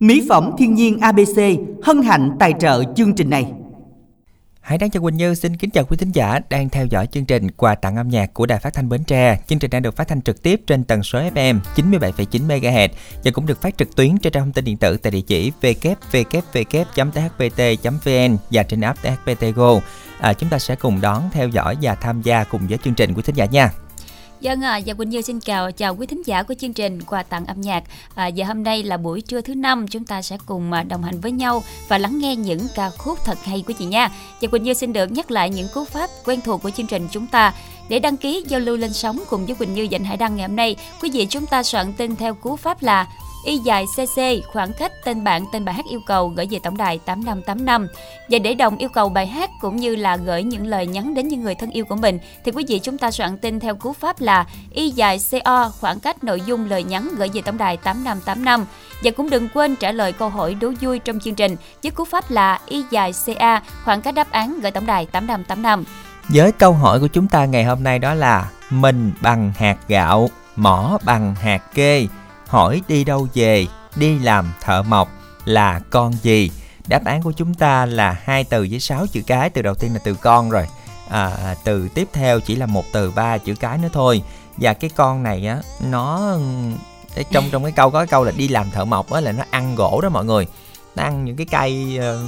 Mỹ phẩm thiên nhiên ABC hân hạnh tài trợ chương trình này. Hải Đăng cho Quỳnh Như xin kính chào quý thính giả đang theo dõi chương trình quà tặng âm nhạc của Đài Phát thanh Bến Tre. Chương trình đang được phát thanh trực tiếp trên tần số FM 97,9 MHz và cũng được phát trực tuyến trên trang thông tin điện tử tại địa chỉ www.thpt.vn và trên app THPT Go. À, chúng ta sẽ cùng đón theo dõi và tham gia cùng với chương trình của thính giả nha. Dân à, và Quỳnh Như xin chào chào quý thính giả của chương trình quà tặng âm nhạc. À, và hôm nay là buổi trưa thứ năm chúng ta sẽ cùng à, đồng hành với nhau và lắng nghe những ca khúc thật hay của chị nha. Và Quỳnh Như xin được nhắc lại những cú pháp quen thuộc của chương trình chúng ta. Để đăng ký giao lưu lên sóng cùng với Quỳnh Như dành Hải Đăng ngày hôm nay, quý vị chúng ta soạn tin theo cú pháp là y dài cc khoảng cách tên bạn, tên bài hát yêu cầu gửi về tổng đài 8585 và để đồng yêu cầu bài hát cũng như là gửi những lời nhắn đến những người thân yêu của mình, thì quý vị chúng ta soạn tin theo cú pháp là y dài co khoảng cách nội dung lời nhắn gửi về tổng đài 8585 và cũng đừng quên trả lời câu hỏi đố vui trong chương trình với cú pháp là y dài ca khoảng cách đáp án gửi tổng đài 8585 với câu hỏi của chúng ta ngày hôm nay đó là mình bằng hạt gạo, mỏ bằng hạt kê hỏi đi đâu về, đi làm thợ mộc là con gì? Đáp án của chúng ta là hai từ với sáu chữ cái, từ đầu tiên là từ con rồi. À, từ tiếp theo chỉ là một từ ba chữ cái nữa thôi. Và cái con này á, nó trong trong cái câu có cái câu là đi làm thợ mộc á là nó ăn gỗ đó mọi người. Nó ăn những cái cây ờ,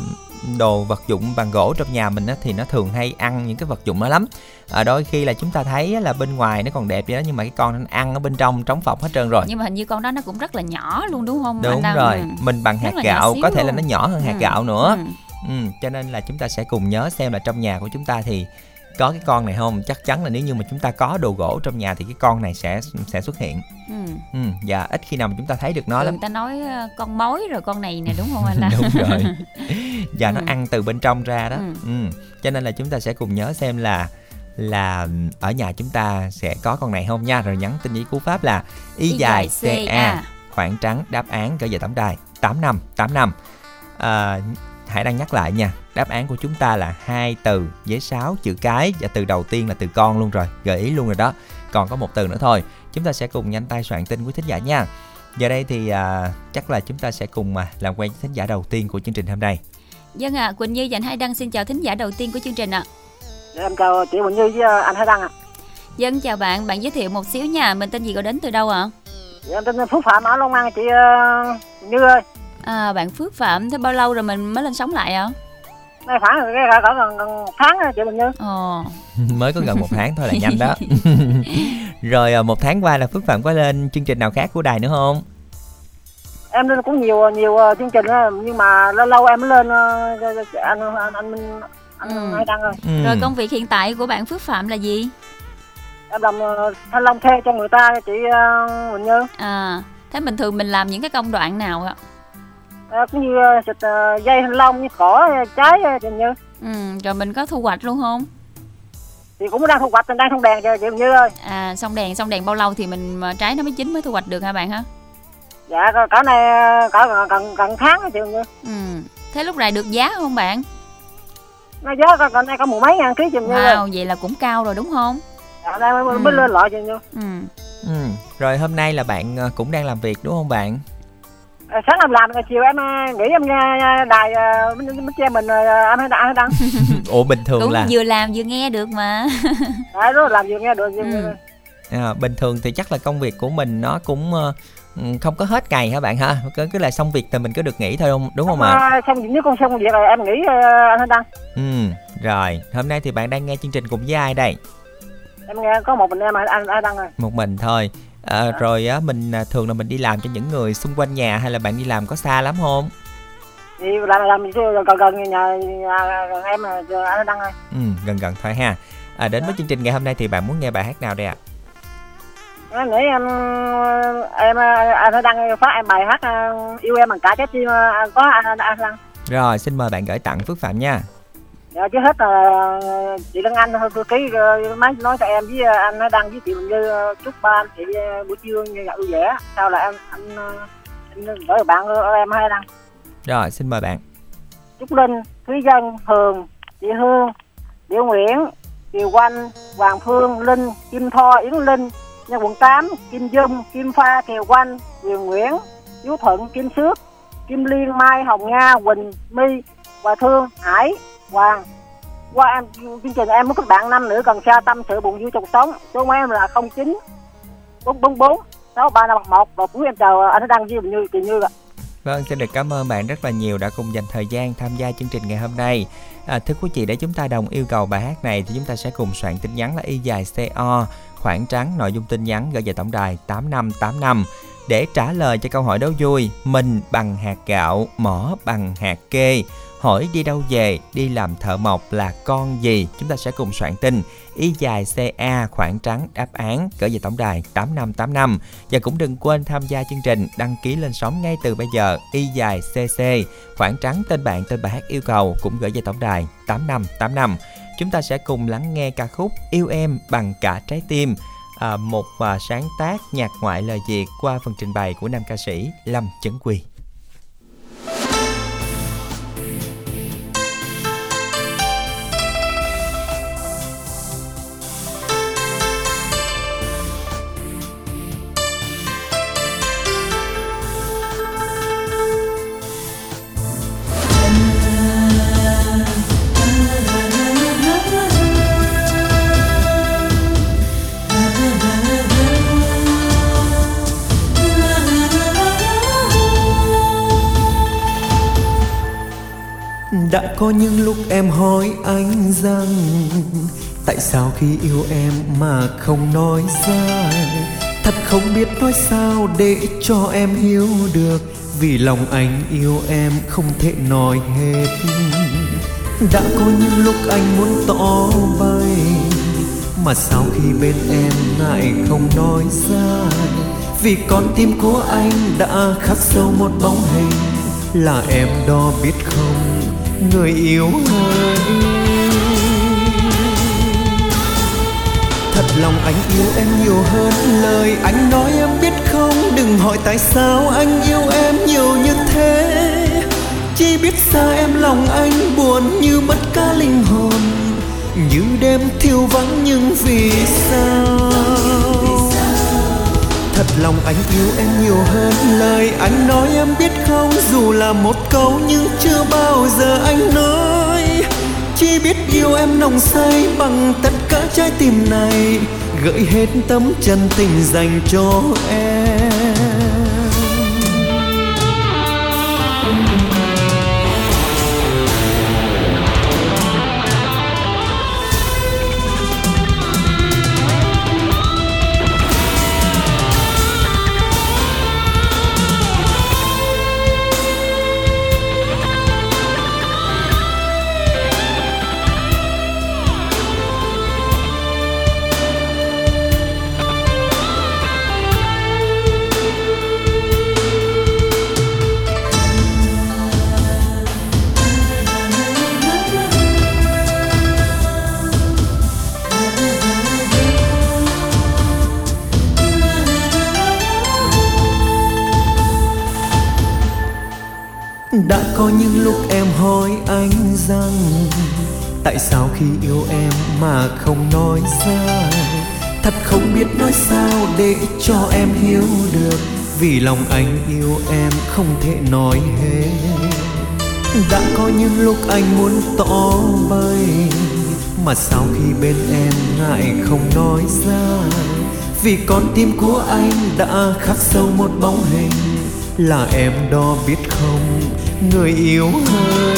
đồ vật dụng bằng gỗ trong nhà mình á, thì nó thường hay ăn những cái vật dụng đó lắm à, đôi khi là chúng ta thấy là bên ngoài nó còn đẹp vậy đó nhưng mà cái con nó ăn ở bên trong trống phọc hết trơn rồi nhưng mà hình như con đó nó cũng rất là nhỏ luôn đúng không đúng anh rồi mình bằng hạt gạo có thể luôn. là nó nhỏ hơn hạt ừ. gạo nữa ừ. Ừ, cho nên là chúng ta sẽ cùng nhớ xem là trong nhà của chúng ta thì có cái con này không chắc chắn là nếu như mà chúng ta có đồ gỗ trong nhà thì cái con này sẽ sẽ xuất hiện ừ. ừ và ít khi nào mà chúng ta thấy được nó lắm người ta nói ờ, con mối rồi con này nè đúng không anh đúng rồi và ừ. nó ăn từ bên trong ra đó ừ. ừ cho nên là chúng ta sẽ cùng nhớ xem là là ở nhà chúng ta sẽ có con này không nha? Rồi nhắn tin với cú pháp là y, y dài ca khoảng trắng đáp án gửi về tổng đài tám năm tám năm. À, hãy đăng nhắc lại nha đáp án của chúng ta là hai từ với sáu chữ cái và từ đầu tiên là từ con luôn rồi gợi ý luôn rồi đó. Còn có một từ nữa thôi chúng ta sẽ cùng nhanh tay soạn tin của thính giả nha. Giờ đây thì à, chắc là chúng ta sẽ cùng à, làm quen với thính giả đầu tiên của chương trình hôm nay. Dân ạ, à, Quỳnh Như dành hai đăng xin chào thính giả đầu tiên của chương trình ạ. À. Dạ, em chào chị Quỳnh Như với à, anh Hai Đăng ạ. À. Dân chào bạn, bạn giới thiệu một xíu nha, mình tên gì gọi đến từ đâu ạ? À? Dạ, em tên Phước Phạm ở Long An chị uh, Như ơi. À, bạn Phước Phạm, thế bao lâu rồi mình mới lên sống lại ạ? À? Đây khoảng cái cỡ gần, gần tháng rồi chị Quỳnh Như. Ồ. mới có gần một tháng thôi là nhanh đó. rồi à, một tháng qua là Phước Phạm có lên chương trình nào khác của đài nữa không? em lên cũng nhiều nhiều uh, chương trình đó, nhưng mà lâu lâu em mới lên uh, anh anh anh anh ừ. hay đăng rồi. Ừ. Rồi công việc hiện tại của bạn Phước Phạm là gì? Em làm uh, thanh long thuê cho người ta chị uh, Quỳnh Như. À, thế bình thường mình làm những cái công đoạn nào ạ? À, cũng như xịt uh, dây thanh long như cỏ trái Quỳnh Như. Ừ, rồi mình có thu hoạch luôn không? thì cũng đang thu hoạch đang xong đèn chị Quỳnh Như ơi. À, xong đèn xong đèn bao lâu thì mình trái nó mới chín mới thu hoạch được hả bạn hả? dạ cỡ này cỡ gần gần tháng chứ như ừ thế lúc này được giá không bạn nó giá còn đây có mười mấy ngàn ký chừng như wow, vậy. là cũng cao rồi đúng không? Dạ đây mới, ừ. mới lên loại chừng như ừ. ừ rồi hôm nay là bạn ờ, cũng đang làm việc đúng không bạn? À, sáng em làm chiều em ờ, nghỉ em nghe đài bến tre mình anh hay đăng đăng. Ủa bình thường cũng là vừa làm vừa nghe được mà. Đấy đó làm vừa nghe được ừ. à, bình thường thì chắc là công việc của mình nó cũng không có hết ngày hả bạn ha cứ cứ là xong việc thì mình cứ được nghỉ thôi không? Đúng không ạ? À? xong nếu con xong việc rồi em nghỉ ờ, anh Thanh Đăng. Ừ rồi. Hôm nay thì bạn đang nghe chương trình cùng với ai đây? Em nghe có một mình em anh anh Đăng rồi một mình thôi. À, à. rồi á mình à, thường là mình đi làm cho những người xung quanh nhà hay là bạn đi làm có xa lắm không? Thì làm làm gần gần nhà, nhà gần em anh Đăng ơi. Ừ gần gần thôi ha. À, đến với chương trình ngày hôm nay thì bạn muốn nghe bài hát nào đây ạ? à? Nghĩ em em anh phải đăng phát em bài hát ờ, yêu em bằng cả trái tim ờ, có anh anh đăng rồi xin mời bạn gửi tặng phước phạm nha. Dạ chứ hết là chị Lân Anh thư ký máy nói cho em với anh đăng với chị Như chúc ba anh chị buổi trưa như vui vẻ. Sau là em anh, anh gửi bạn em hai đăng. Rồi xin mời bạn. Trúc Linh Thúy Dân Hường chị Hương Điệu Nguyễn Kiều Quanh Hoàng Phương Linh Kim Tho Yến Linh nhà quận 8, Kim Dung, Kim Pha, Kiều Quanh, Quyền Nguyễn, Phú Thuận, Kim Sước, Kim Liên Mai Hồng Nga Quỳnh My Hòa Thương Hải Hoàng. Qua em chương trình em muốn các bạn năm nữa cần xa tâm sự buồn vui trong sống. Số máy em là 09 444 6351 và cuối em chào anh đang với như kỳ như ạ. Vâng, xin được cảm ơn bạn rất là nhiều đã cùng dành thời gian tham gia chương trình ngày hôm nay. À, thưa quý chị, để chúng ta đồng yêu cầu bài hát này thì chúng ta sẽ cùng soạn tin nhắn là y dài CO, khoảng trắng nội dung tin nhắn gửi về tổng đài 8585 để trả lời cho câu hỏi đố vui. Mình bằng hạt gạo, mỏ bằng hạt kê. Hỏi đi đâu về, đi làm thợ mộc là con gì? Chúng ta sẽ cùng soạn tin. Y dài CA khoảng trắng đáp án gửi về tổng đài 8585 và cũng đừng quên tham gia chương trình đăng ký lên sóng ngay từ bây giờ. Y dài CC khoảng trắng tên bạn tên bài hát yêu cầu cũng gửi về tổng đài 8585 chúng ta sẽ cùng lắng nghe ca khúc yêu em bằng cả trái tim à, một à, sáng tác nhạc ngoại lời Việt qua phần trình bày của nam ca sĩ Lâm Chấn Quỳ. Có những lúc em hỏi anh rằng, tại sao khi yêu em mà không nói ra? Thật không biết nói sao để cho em hiểu được, vì lòng anh yêu em không thể nói hết. Đã có những lúc anh muốn tỏ bày mà sao khi bên em lại không nói ra? Vì con tim của anh đã khắc sâu một bóng hình, là em đó biết không? Người yêu ơi. Thật lòng anh yêu em nhiều hơn lời anh nói, em biết không? Đừng hỏi tại sao anh yêu em nhiều như thế. Chỉ biết xa em lòng anh buồn như mất cả linh hồn. Như đêm thiêu vắng nhưng vì sao? Thật lòng anh yêu em nhiều hơn lời anh nói. Em biết không, dù là một câu nhưng chưa bao giờ anh nói. Chỉ biết yêu em nồng say bằng tất cả trái tim này. Gợi hết tấm chân tình dành cho em. Đã có những lúc em hỏi anh rằng, tại sao khi yêu em mà không nói ra? Thật không biết nói sao để cho em hiểu được, vì lòng anh yêu em không thể nói hết. Đã có những lúc anh muốn tỏ bày, mà sao khi bên em ngại không nói ra? Vì con tim của anh đã khắc sâu một bóng hình, là em đó biết không? Người yêu ơi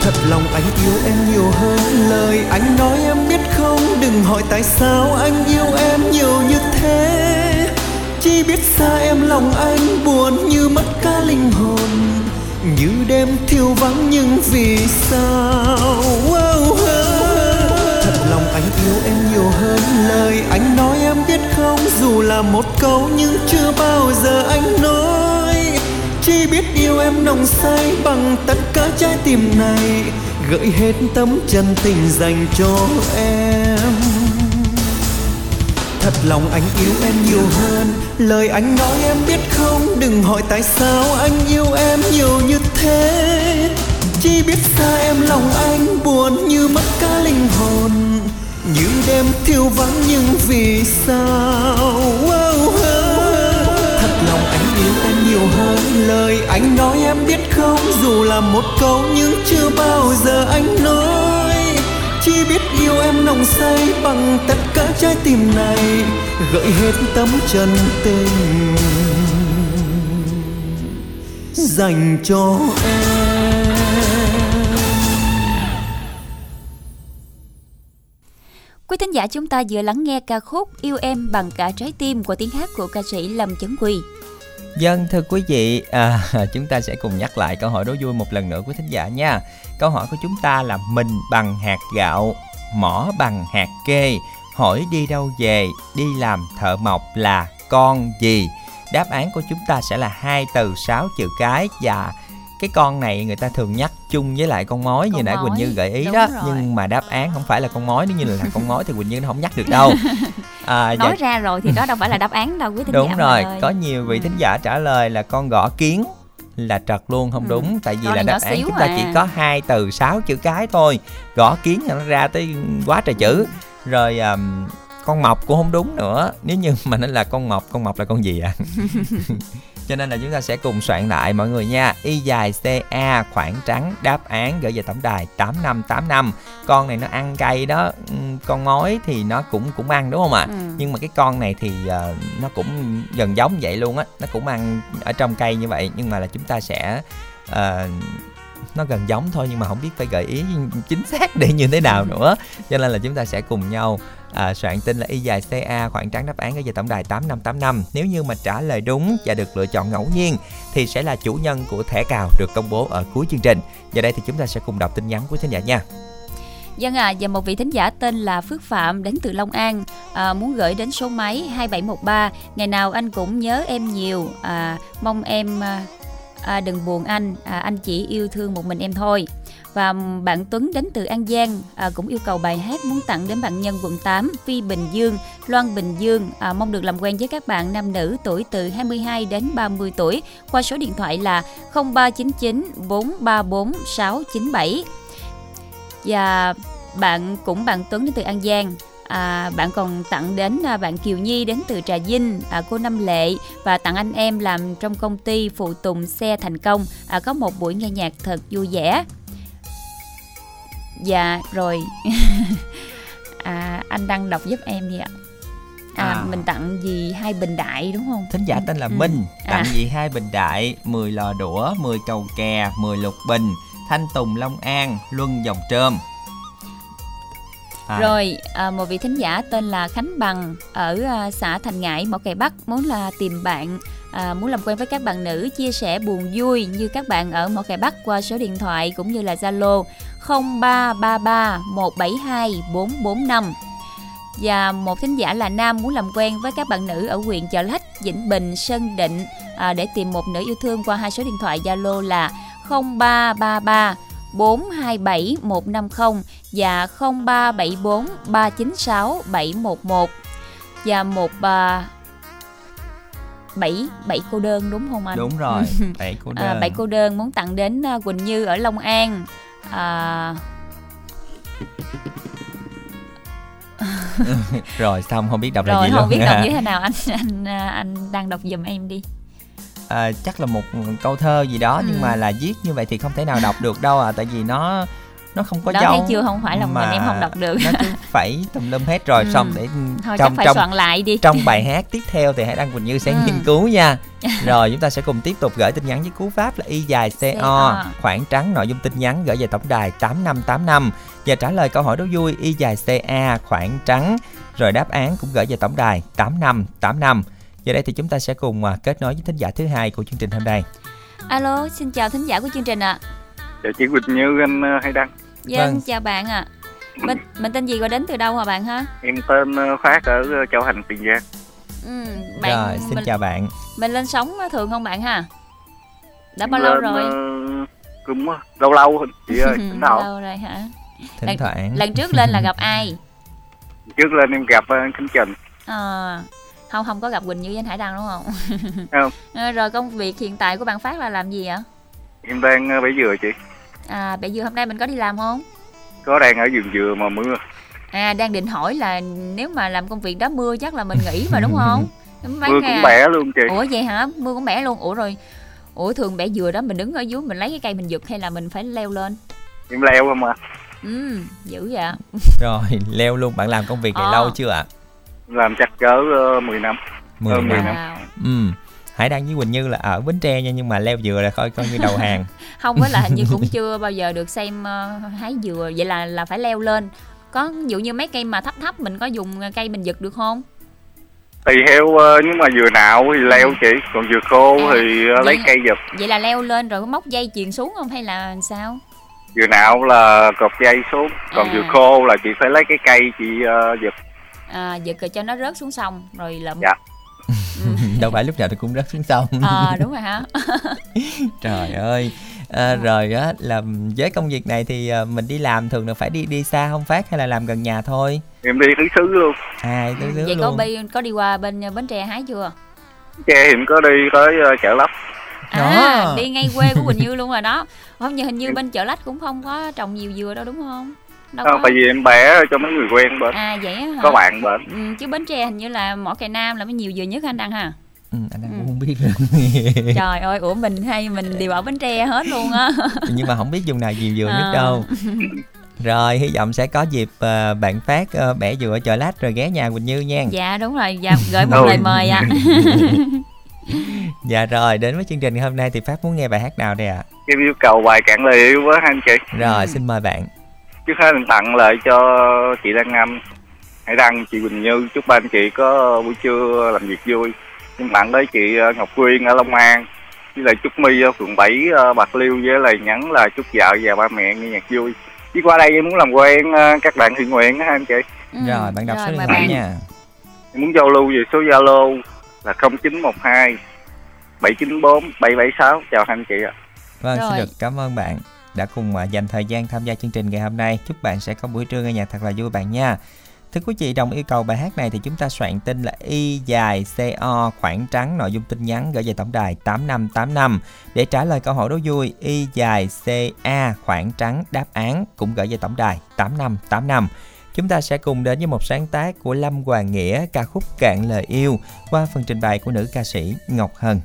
thật lòng anh yêu em nhiều hơn lời anh nói em biết không? Đừng hỏi tại sao anh yêu em nhiều như thế. Chỉ biết xa em lòng anh buồn như mất cả linh hồn. Như đêm thiêu vắng nhưng vì sao? Wow, thật lòng anh yêu em hơn lời anh nói, em biết không? Dù là một câu nhưng chưa bao giờ anh nói. Chỉ biết yêu em nồng say bằng tất cả trái tim này, gợi hết tấm chân tình dành cho em. Thật lòng anh yêu em nhiều hơn, lời anh nói em biết không? Đừng hỏi tại sao anh yêu em nhiều như thế. Chỉ biết xa em lòng anh, buồn như mất cả linh hồn. Những đêm thiêu vắng nhưng vì sao? Oh, oh. thật lời anh nói. Em biết không dù là một câu nhưng chưa bao giờ anh nói. Chỉ biết yêu em nồng say bằng tất cả trái tim này gợi hết tấm chân tình dành cho em. Giả chúng ta vừa lắng nghe ca khúc Yêu em bằng cả trái tim của tiếng hát của ca sĩ Lâm Chấn Quỳ. Dân vâng, thưa quý vị, à, chúng ta sẽ cùng nhắc lại câu hỏi đố vui một lần nữa của thính giả nha. Câu hỏi của chúng ta là mình bằng hạt gạo, mỏ bằng hạt kê, hỏi đi đâu về, đi làm thợ mộc là con gì? Đáp án của chúng ta sẽ là hai từ sáu chữ cái và cái con này người ta thường nhắc chung với lại con mối Con như nãy Quỳnh Như gợi ý đúng đó rồi. nhưng mà đáp án không phải là con mối nếu như là con mối thì Quỳnh Như nó không nhắc được đâu à, Nói và ra rồi thì đó đâu phải là đáp án đâu quý thính đúng giả rồi ơi. có nhiều vị Ừ. thính giả trả lời là con gõ kiến là trật luôn không Ừ. đúng tại vì Con là đáp án chúng ta à. chỉ có hai từ sáu chữ cái thôi gõ kiến là nó ra tới quá trời chữ rồi um, con mọc cũng không đúng nữa nếu như mà nó là con mọc con mọc là con gì ạ cho nên là chúng ta sẽ cùng soạn lại mọi người nha. Y dài ca khoảng trắng đáp án gửi về tổng đài 8585 con này nó ăn cay đó. Ừm, con mối thì nó cũng cũng ăn đúng không ạ? Ừ. nhưng mà cái con này thì ờ, nó cũng gần giống vậy luôn á. Nó cũng ăn ở trong cây như vậy. Nhưng mà là chúng ta sẽ ờ, nó gần giống thôi nhưng mà không biết phải gợi ý chính xác để như thế nào nữa. Cho nên là chúng ta sẽ cùng nhau à, soạn tin là y dài ca khoảng trắng đáp án ở về tổng đài 8585 nếu như mà trả lời đúng và được lựa chọn ngẫu nhiên thì sẽ là chủ nhân của thẻ cào được công bố ở cuối chương trình. Giờ đây thì chúng ta sẽ cùng đọc tin nhắn của thính giả nha. Vâng Dân à, và một vị thính giả tên là Phước Phạm đến từ Long An à, muốn gửi đến số máy 2713 ngày nào anh cũng nhớ em nhiều à, mong em à, à, đừng buồn anh à, anh chỉ yêu thương một mình em thôi và bạn Tuấn đến từ An Giang à, cũng yêu cầu bài hát muốn tặng đến bạn nhân quận 8 Phi Bình Dương Loan Bình Dương. À, mong được làm quen với các bạn nam nữ tuổi từ 22 đến 30 tuổi qua số điện thoại là 0399 434 697 và bạn cũng bạn Tuấn đến từ An Giang. À, bạn còn tặng đến à, bạn Kiều Nhi đến từ Trà Vinh, à, cô Năm Lệ. Và tặng anh em làm trong công ty phụ tùng xe thành công. À, có một buổi nghe nhạc thật vui vẻ. Dạ rồi à, anh đang đọc giúp em đi ạ. À, À. mình tặng gì hai bình đại đúng không? Thính giả tên là Ừ. Minh Tặng À. gì hai bình đại 10 lò đũa 10 cầu kè 10 lục bình Thanh Tùng Long An Luân Dòng Trơm À, Rồi, à, một vị thính giả tên là Khánh Bằng ở à, xã Thành Ngãi, Mỏ Cày Bắc muốn là tìm bạn, à, muốn làm quen với các bạn nữ, chia sẻ buồn vui như các bạn ở Mỏ Cày Bắc qua số điện thoại cũng như là Zalo 0333 172 445. Và một thính giả là Nam muốn làm quen với các bạn nữ ở huyện Chợ Lách, Vĩnh Bình, Sơn Định à, để tìm một nữ yêu thương qua hai số điện thoại Zalo là 0333 427 150 và 0374 396 711 và một à, bảy bảy cô đơn đúng không anh? Đúng rồi Bảy cô đơn À, bảy cô đơn muốn tặng đến à, Quỳnh Như ở Long An. À, Rồi xong không biết đọc là rồi gì không luôn biết đọc như thế nào anh anh à, anh đang đọc giùm em đi. à, Chắc là một câu thơ gì đó Ừ. Nhưng mà là viết như vậy thì không thể nào đọc được đâu à Tại vì nó nó không có Đó dấu thấy chưa không phải là mình em không đọc được. Nó cứ phẩy tùm lum hết rồi Ừ. Xong để Thôi trong phải trong soạn lại đi. trong bài hát tiếp theo thì Hải Đăng Quỳnh Như sẽ Ừ. nghiên cứu nha Rồi chúng ta sẽ cùng tiếp tục gửi tin nhắn với cú pháp là Y dài CO. Khoảng trắng nội dung tin nhắn gửi về tổng đài 8585 Và trả lời câu hỏi đố vui Y dài CA khoảng trắng Rồi đáp án cũng gửi về tổng đài 8585 Giờ đây thì chúng ta sẽ cùng à, kết nối với thính giả thứ hai của chương trình hôm nay Alo, xin chào thính giả của chương trình ạ. Chào chị Quỳnh Như, anh ờ, Hay Đăng. Dân Vâng. chào bạn ạ. Mình mình tên gì và đến từ đâu hả bạn ha? Em tên ờ, Phát ở ờ, Châu Thành, Tiền Giang. Ừ, bạn Rồi xin mình, chào bạn mình lên sóng thường không bạn ha? Đã bao lâu rồi? cũng lâu lâu chị ơi, thỉnh thoảng. lâu rồi hả? Thỉnh Lần- thoảng Lần trước lên là gặp ai? Trước lên em gặp anh Khánh Trình. À, không không có gặp Quỳnh Như với anh Hải Đăng đúng không? Không. À, rồi công việc hiện tại của bạn Phát là làm gì ạ? Em đang bẫy dừa chị. À, bây giờ hôm nay mình có đi làm không? Có đang ở vườn dừa mà mưa. À, đang định hỏi là nếu mà làm công việc đó mưa chắc là mình nghỉ mà đúng không? Mấy mưa cũng à? bẻ luôn chị. Ủa vậy hả? Mưa cũng bẻ luôn. Ủa rồi ủa thường bẻ dừa đó mình đứng ở dưới mình lấy cái cây mình giật hay là mình phải leo lên em leo không à ừ dữ vậy rồi leo luôn bạn làm công việc này Ờ. lâu chưa ạ làm chắc cỡ uh, 10 năm 10 Hơn mười năm wow. ừ Hải Đăng với Quỳnh Như là ở Bến Tre nha nhưng mà leo dừa là coi coi như đầu hàng. Không với là hình như cũng chưa bao giờ được xem ờ, hái dừa. Vậy là là phải leo lên. Có ví dụ như mấy cây mà thấp thấp mình có dùng cây mình giật được không? Tùy theo uh, nếu mà dừa nạo thì leo chị. Còn dừa khô À, thì lấy vậy- cây giật. Vậy là leo lên rồi có móc dây chuyền xuống không hay là sao? Dừa nạo là cột dây xuống còn À. dừa khô là chị phải lấy cái cây chị uh, giật. À, giật rồi cho nó rớt xuống sông rồi lượm Dạ. Đâu phải lúc nào thì cũng rớt xuống sông. Ờ đúng rồi hả? Trời ơi. À, rồi á là với công việc này thì à, mình đi làm thường là phải đi đi xa không phát hay là làm gần nhà thôi? Em đi tứ xứ luôn. À tứ xứ vậy có luôn. bi có đi qua bên bến tre hái chưa? Tre thì em có đi tới uh, chợ lấp à Đó. đi ngay quê của Quỳnh Như luôn rồi đó. Không như hình như bên chợ lách cũng không có trồng nhiều dừa đâu đúng không? Đâu không tại vì em bé cho mấy người quen bên. À vậy á hả? Có bạn bên. Ừ, chứ bến tre hình như là mỏ cày nam là mới nhiều dừa nhất anh đăng ha ừ, anh đang Ừ. cũng không biết trời ơi ủa mình hay mình đều ở bến tre hết luôn á. Nhưng mà không biết dùng nào dừa nhất À. đâu. Rồi hy vọng sẽ có dịp à, bạn phát à, bẻ dừa ở chợ lách rồi ghé nhà Quỳnh Như nha. Dạ đúng rồi. Dạ gửi một lời mời ạ. Dạ rồi đến với chương trình hôm nay thì phát muốn nghe bài hát nào đây ạ? Em yêu cầu bài cạn lời yêu với anh chị. Rồi xin mời bạn. Trước hết mình tặng lại cho chị Đăng Anh. Hãy đăng chị Quỳnh Như. Chúc ba anh chị có buổi trưa làm việc vui em tặng tới chị ờ, Ngọc Quyên ở Long An với lại chúc My ở phường 7 ờ, Bạc Liêu với lời nhắn là chúc vợ và ba mẹ nghe nhạc vui đi qua đây em muốn làm quen ờ, các bạn thiện nguyện á anh chị Ừ, rồi bạn đọc số điện thoại bạn. nha em muốn giao lưu về số Zalo là 0912 794 776 chào anh chị ạ Vâng, Rồi. xin được cảm ơn bạn đã cùng à, dành thời gian tham gia chương trình ngày hôm nay. Chúc bạn sẽ có buổi trưa nghe nhạc thật là vui bạn nha. Thưa quý vị, đồng yêu cầu bài hát này thì chúng ta soạn tin là Y dài CO khoảng trắng nội dung tin nhắn gửi về tổng đài 8585 để trả lời câu hỏi đố vui Y dài CA khoảng trắng đáp án cũng gửi về tổng đài 8585. Chúng ta sẽ cùng đến với một sáng tác của Lâm Hoàng Nghĩa ca khúc Cạn lời yêu qua phần trình bày của nữ ca sĩ Ngọc Hân.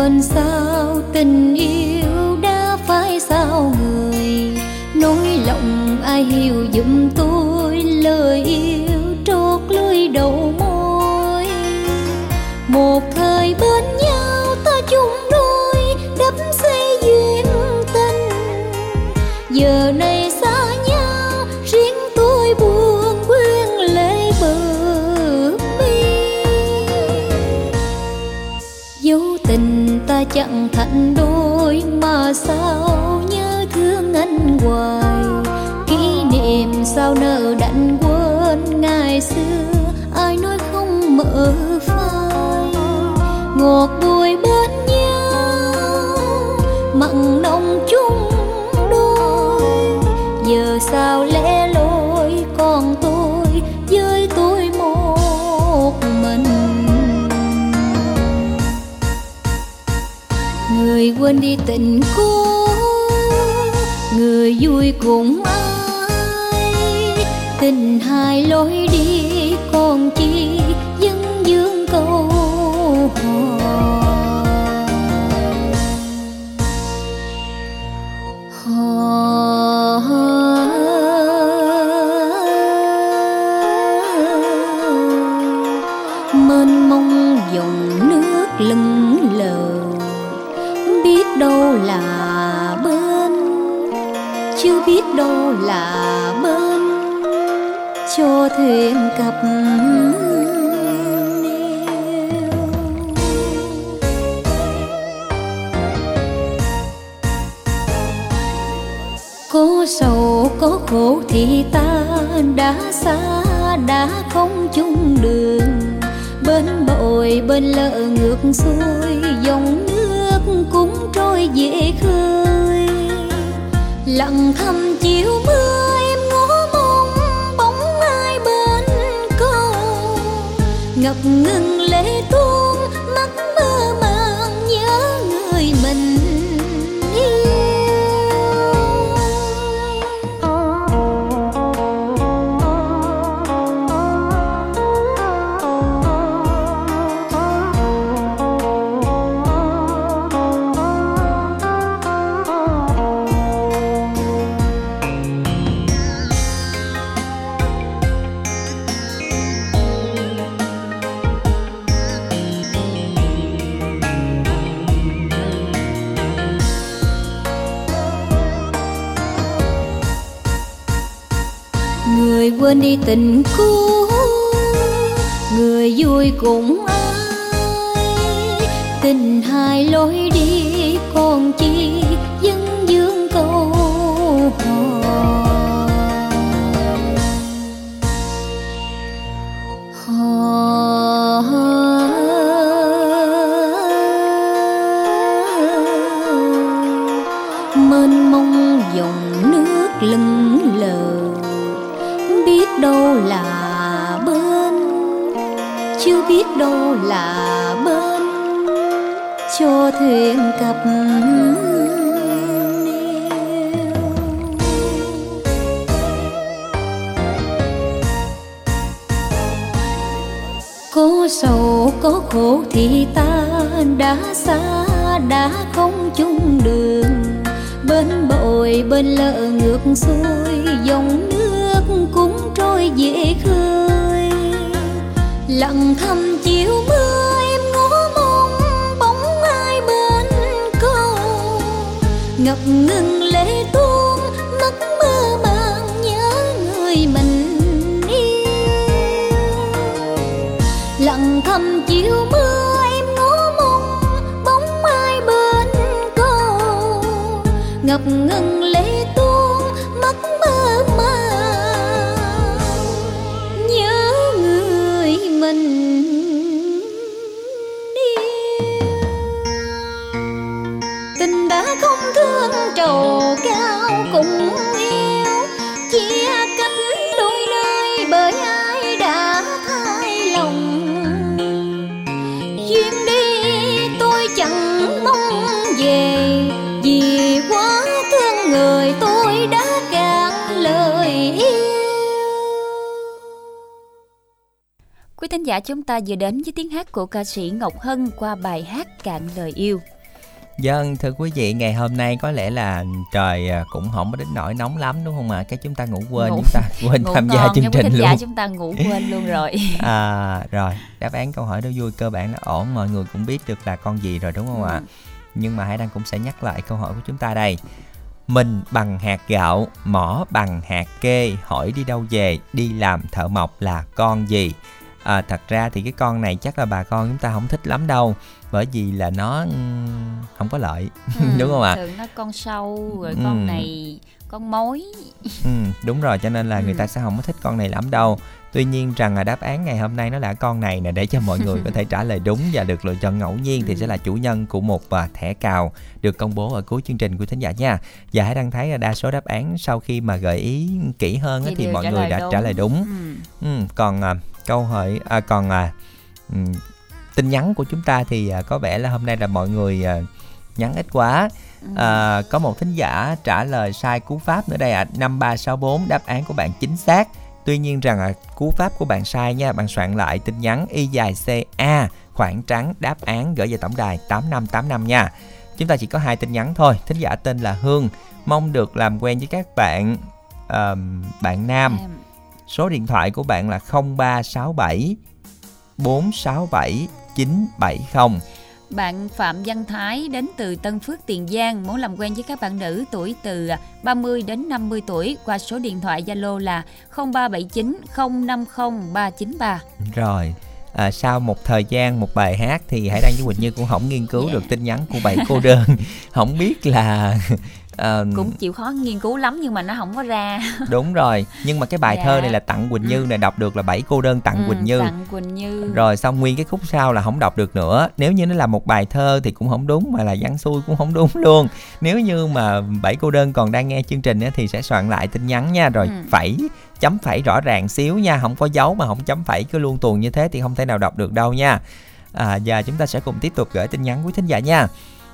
Đành sao tình yêu đã phải sao người? Nỗi lòng ai hiểu giùm tôi? Quên đi tình cũ. Người vui cùng ai tình hai lối đi. Cho thuyền cập neo có sầu, có khổ thì ta đã xa, đã không chung đường. Bên bội bồi, bên lỡ ngược xuôi, dòng nước cũng trôi dễ khơi. Lặng thầm chiều mưa ngập ngừng lấy tình cũ người vui cùng ai. Tình hai lối đi thuyền cập có sầu, có khổ thì ta đã xa, đã không chung đường. Bên bội bên lỡ ngược xuôi, dòng nước cũng trôi về khơi. Lặng thầm chiều mưa ngập ngừng lệ tuôn mắt mơ màng nhớ người mình yêu. Lặng thầm chiều mưa em ngó mong, bóng ai bên cầu ngập ngừng giả chúng ta vừa đến với tiếng hát của ca sĩ Ngọc Hân qua bài hát Cạn lời yêu. Dân, thưa quý vị, ngày hôm nay có lẽ là trời à, cũng không có đến nỗi nóng lắm đúng không ạ? Cái chúng ta ngủ quên, Ngủ- chúng ta quên Ngủ tham gia chương trình luôn. giả chúng ta ngủ quên luôn rồi. À, rồi, đáp án câu hỏi đó vui, cơ bản là ổn, mọi người cũng biết được là con gì rồi đúng không ạ? Ừ. Nhưng mà Hải Đăng cũng sẽ nhắc lại câu hỏi của chúng ta đây. Mình bằng hạt gạo, mỏ bằng hạt kê, hỏi đi đâu về, đi làm thợ mộc là con gì? À, thật ra thì cái con này chắc là bà con chúng ta không thích lắm đâu bởi vì là nó ừm, không có lợi Ừ, đúng không ạ Thường nó con sâu rồi Ừ. con này con mối. Ừ, đúng rồi cho nên là người Ừ. ta sẽ không có thích con này lắm đâu tuy nhiên rằng là đáp án ngày hôm nay nó là con này nè để cho mọi người có thể trả lời đúng và được lựa chọn ngẫu nhiên thì Ừ. sẽ là chủ nhân của một à, thẻ cào được công bố ở cuối chương trình của thính giả nha và hãy đăng thấy là đa số đáp án sau khi mà gợi ý kỹ hơn Thì thì mọi người đã đúng. trả lời đúng Ừ. ừ, còn à, câu hỏi à, còn à, ừm, tin nhắn của chúng ta thì à, có vẻ là hôm nay là mọi người à, nhắn ít quá Ừ. À, có một thính giả trả lời sai cú pháp nữa đây ạ à. 5364 đáp án của bạn chính xác Tuy nhiên rằng à, cú pháp của bạn sai nha Bạn soạn lại tin nhắn y dài CA khoảng trắng đáp án gửi về tổng đài 8585 nha. Chúng ta chỉ có hai tin nhắn thôi Thính giả tên là Hương Mong được làm quen với các bạn ờm, Bạn Nam. Số điện thoại của bạn là 0367 467 970 Bạn Phạm Văn Thái đến từ Tân Phước Tiền Giang muốn làm quen với các bạn nữ tuổi từ 30 đến 50 tuổi qua số điện thoại Zalo là 0379 050 393. Rồi, à, sau một thời gian một bài hát thì Hải Đăng với Quỳnh Như cũng không nghiên cứu được tin nhắn của bảy cô đơn. không biết là Ờ, cũng chịu khó nghiên cứu lắm nhưng mà nó không có ra. Đúng rồi nhưng mà cái bài Dạ. thơ này là tặng quỳnh như này đọc được là bảy cô đơn tặng Ừ, quỳnh như. Tặng quỳnh như. Rồi xong nguyên cái khúc sau là không đọc được nữa. Nếu như nó là một bài thơ thì cũng không đúng mà là văn xuôi cũng không đúng luôn. Nếu như mà bảy cô đơn còn đang nghe chương trình thì sẽ soạn lại tin nhắn nha rồi Ừ. phẩy chấm phẩy rõ ràng xíu nha không có dấu mà không chấm phẩy cứ luôn tuần như thế thì không thể nào đọc được đâu nha. À, và chúng ta sẽ cùng tiếp tục gửi tin nhắn quý thính giả nha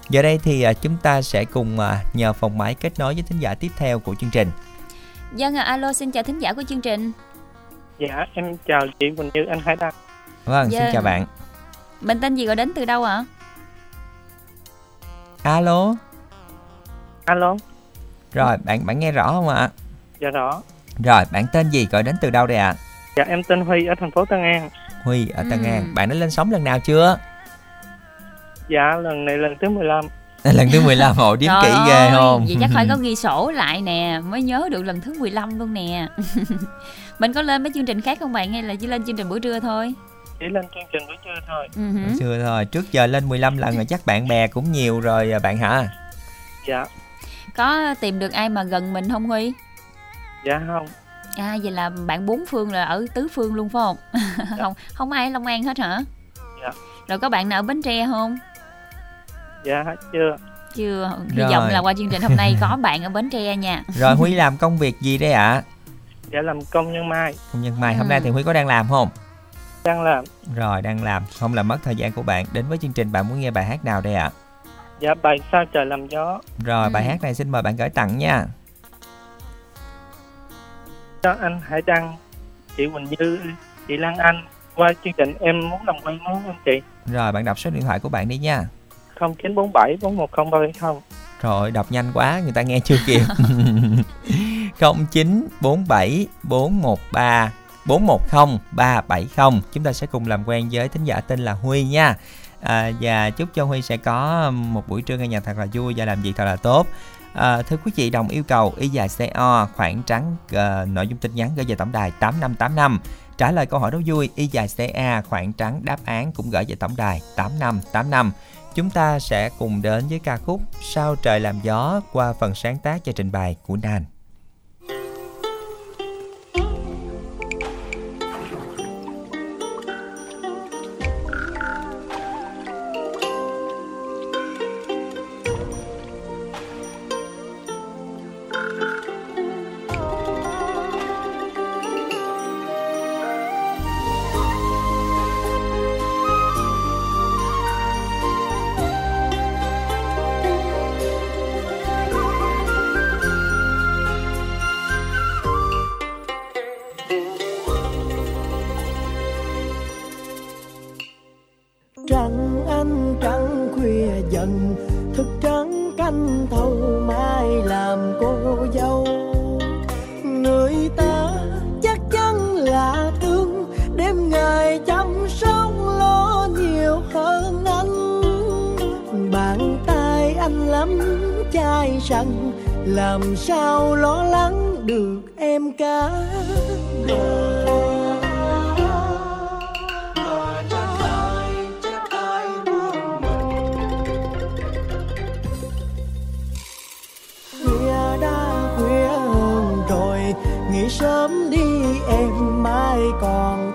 giờ đây thì à, chúng ta sẽ cùng à, nhờ phòng máy kết nối với thính giả tiếp theo của chương trình Dân à, alo xin chào thính giả của chương trình Dạ, em chào chị Quỳnh Như, anh Hải Đăng. vâng xin Dạ. chào bạn Mình tên gì gọi đến từ đâu ạ? alo Alo, rồi bạn bạn nghe rõ không ạ dạ rõ. rồi bạn tên gì gọi đến từ đâu đây ạ Dạ, em tên Huy ở thành phố Tân An. Huy ở Tân Ừ. An bạn đã lên sóng lần nào chưa Dạ, lần này lần thứ 15. lần thứ 15 hộ điếm Trời kỹ ghê không Vậy chắc phải có ghi sổ lại nè Mới nhớ được lần thứ 15 luôn nè Mình có lên mấy chương trình khác không bạn Hay là chỉ lên chương trình buổi trưa thôi Chỉ lên chương trình buổi trưa thôi. Ừ hử. chưa thôi trước giờ lên 15 lần rồi chắc bạn bè cũng nhiều rồi à, bạn hả Dạ, Có tìm được ai mà gần mình không Huy dạ không. À vậy là bạn bốn phương là ở tứ phương luôn phải không Không không ai ở Long An hết hả Dạ. Rồi có bạn nào ở Bến Tre không Dạ, chưa. Chưa hy Rồi. vọng là qua chương trình hôm nay có bạn ở Bến Tre nha rồi Huy làm công việc gì đấy ạ Dạ, làm công nhân mai. công nhân mai hôm Ừ. nay thì Huy có đang làm không Đang làm. rồi đang làm không làm mất thời gian của bạn đến với chương trình bạn muốn nghe bài hát nào đây ạ Dạ, bài sao trời làm gió. rồi Ừ. bài hát này xin mời bạn gửi tặng nha Cho anh Hải Đăng, chị Quỳnh Như, chị Lan Anh. Qua chương trình em muốn làm quen với anh chị. rồi bạn đọc số điện thoại của bạn đi nha 0947 410 370. Rồi đọc nhanh quá người ta nghe chưa kịp. 0947 413 410 370 Chúng ta sẽ cùng làm quen với thính giả tên là Huy nha. À, Và chúc cho Huy sẽ có một buổi trưa nghe nhạc thật là vui và làm việc thật là tốt. À, Thưa quý vị đồng yêu cầu y dài CO khoảng trắng à, nội dung tin nhắn gửi về tổng đài 8585 Trả lời câu hỏi đố vui y dài CA khoảng trắng đáp án cũng gửi về tổng đài 8585 Chúng ta sẽ cùng đến với ca khúc Sao trời làm gió qua phần sáng tác và trình bày của Nan. Canh thâu mai làm cô dâu. Người ta chắc chắn là thương, đêm ngày chăm sóc lo nhiều hơn anh. Bàn tay anh lắm, chai rằng làm sao lo lắng được em cả. đời mãi còn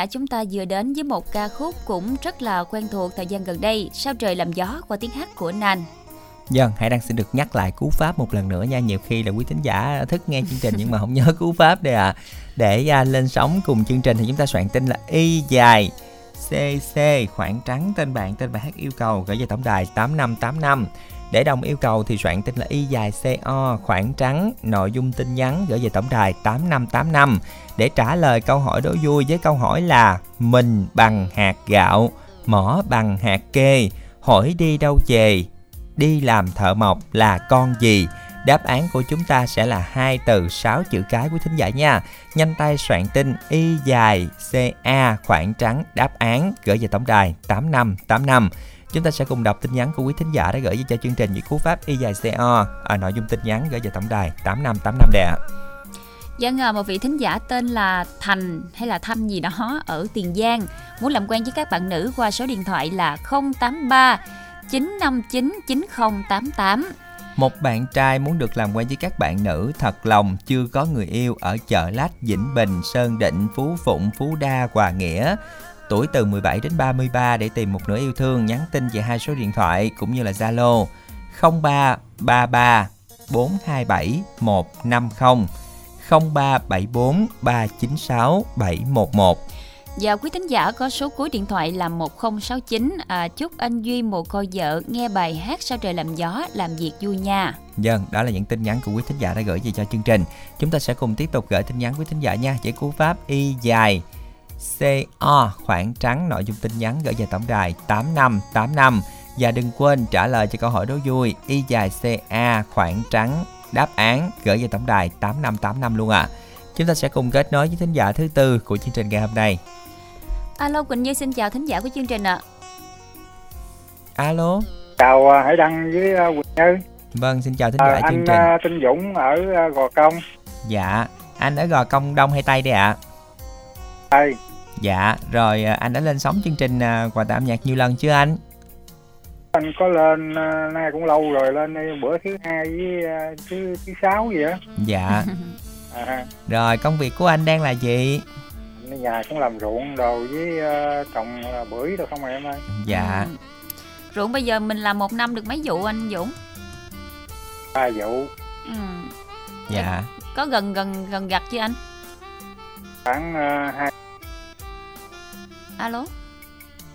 giả chúng ta vừa đến với một ca khúc cũng rất là quen thuộc thời gian gần đây, Sao trời làm gió qua tiếng hát của Nan. Dân, hãy đang xin được nhắc lại cú pháp một lần nữa nha. Nhiều khi là quý thính giả thức nghe chương trình nhưng mà không nhớ cú pháp đây à. Để à, lên sóng cùng chương trình thì chúng ta soạn tin là Y dài CC khoảng trắng tên bạn tên bài hát yêu cầu gửi về tổng đài 8585. Để đồng yêu cầu thì soạn tin là Y dài CO khoảng trắng nội dung tin nhắn gửi về tổng đài 8585 để trả lời câu hỏi đố vui với câu hỏi là mình bằng hạt gạo, mỏ bằng hạt kê, hỏi đi đâu về, đi làm thợ mộc là con gì? Đáp án của chúng ta sẽ là hai từ 6 chữ cái của thính giả nha. Nhanh tay soạn tin Y dài CA khoảng trắng đáp án gửi về tổng đài 8585. Chúng ta sẽ cùng đọc tin nhắn của quý thính giả đã gửi về cho chương trình với cú pháp Y dài CO ở nội dung tin nhắn gửi về tổng đài 8585 đệ ạ. Dân à, một vị thính giả tên là Thành hay là Thanh gì đó ở Tiền Giang muốn làm quen với các bạn nữ qua số điện thoại là 083 959 9088. Một bạn trai muốn được làm quen với các bạn nữ thật lòng chưa có người yêu ở chợ lách Vĩnh Bình, Sơn Định, Phú Phụng, Phú Đa, Hòa Nghĩa. Tuổi từ 17 đến 33 để tìm một nửa yêu thương nhắn tin về hai số điện thoại cũng như là Zalo 0333 427 150 0374 396 711 Và quý thính giả có số cuối điện thoại là 1069 à, Chúc anh Duy một cô vợ nghe bài hát Sao trời làm gió làm việc vui nha Dân, đó là những tin nhắn của quý thính giả đã gửi về cho chương trình. Chúng ta sẽ cùng tiếp tục gửi tin nhắn quý thính giả nha. Với cú pháp Y dài CO khoảng trắng nội dung tin nhắn gửi về tổng đài 8585 và đừng quên trả lời cho câu hỏi đố vui Y dài CA khoảng trắng đáp án gửi về tổng đài 8585 luôn ạ. À. Chúng ta sẽ cùng kết nối với thính giả thứ tư của chương trình ngày hôm nay. Alo Quỳnh Như xin chào thính giả của chương trình ạ Alo, chào à, Hải Đăng với à, Quỳnh Như Vâng, xin chào thính À, giả chương anh trình. à, Tinh Dũng ở à, Gò Công. Dạ, anh ở Gò Công Đông hay Tây đây ạ? Đây, Dạ, rồi à, anh đã lên sóng chương trình à, quà âm nhạc nhiều lần chưa anh? anh có lên à, nay cũng lâu rồi lên đây bữa thứ hai với thứ thứ sáu gì á. Dạ, À, rồi công việc của anh đang là gì? anh nhà cũng làm ruộng đồ với trồng bưởi đâu không à em ơi. Dạ, Ừ. Ruộng bây giờ mình làm một năm được mấy vụ anh Dũng? Ba vụ Ừ. dạ, Có gần gần gần gặt chưa anh? khoảng à, hai Alo.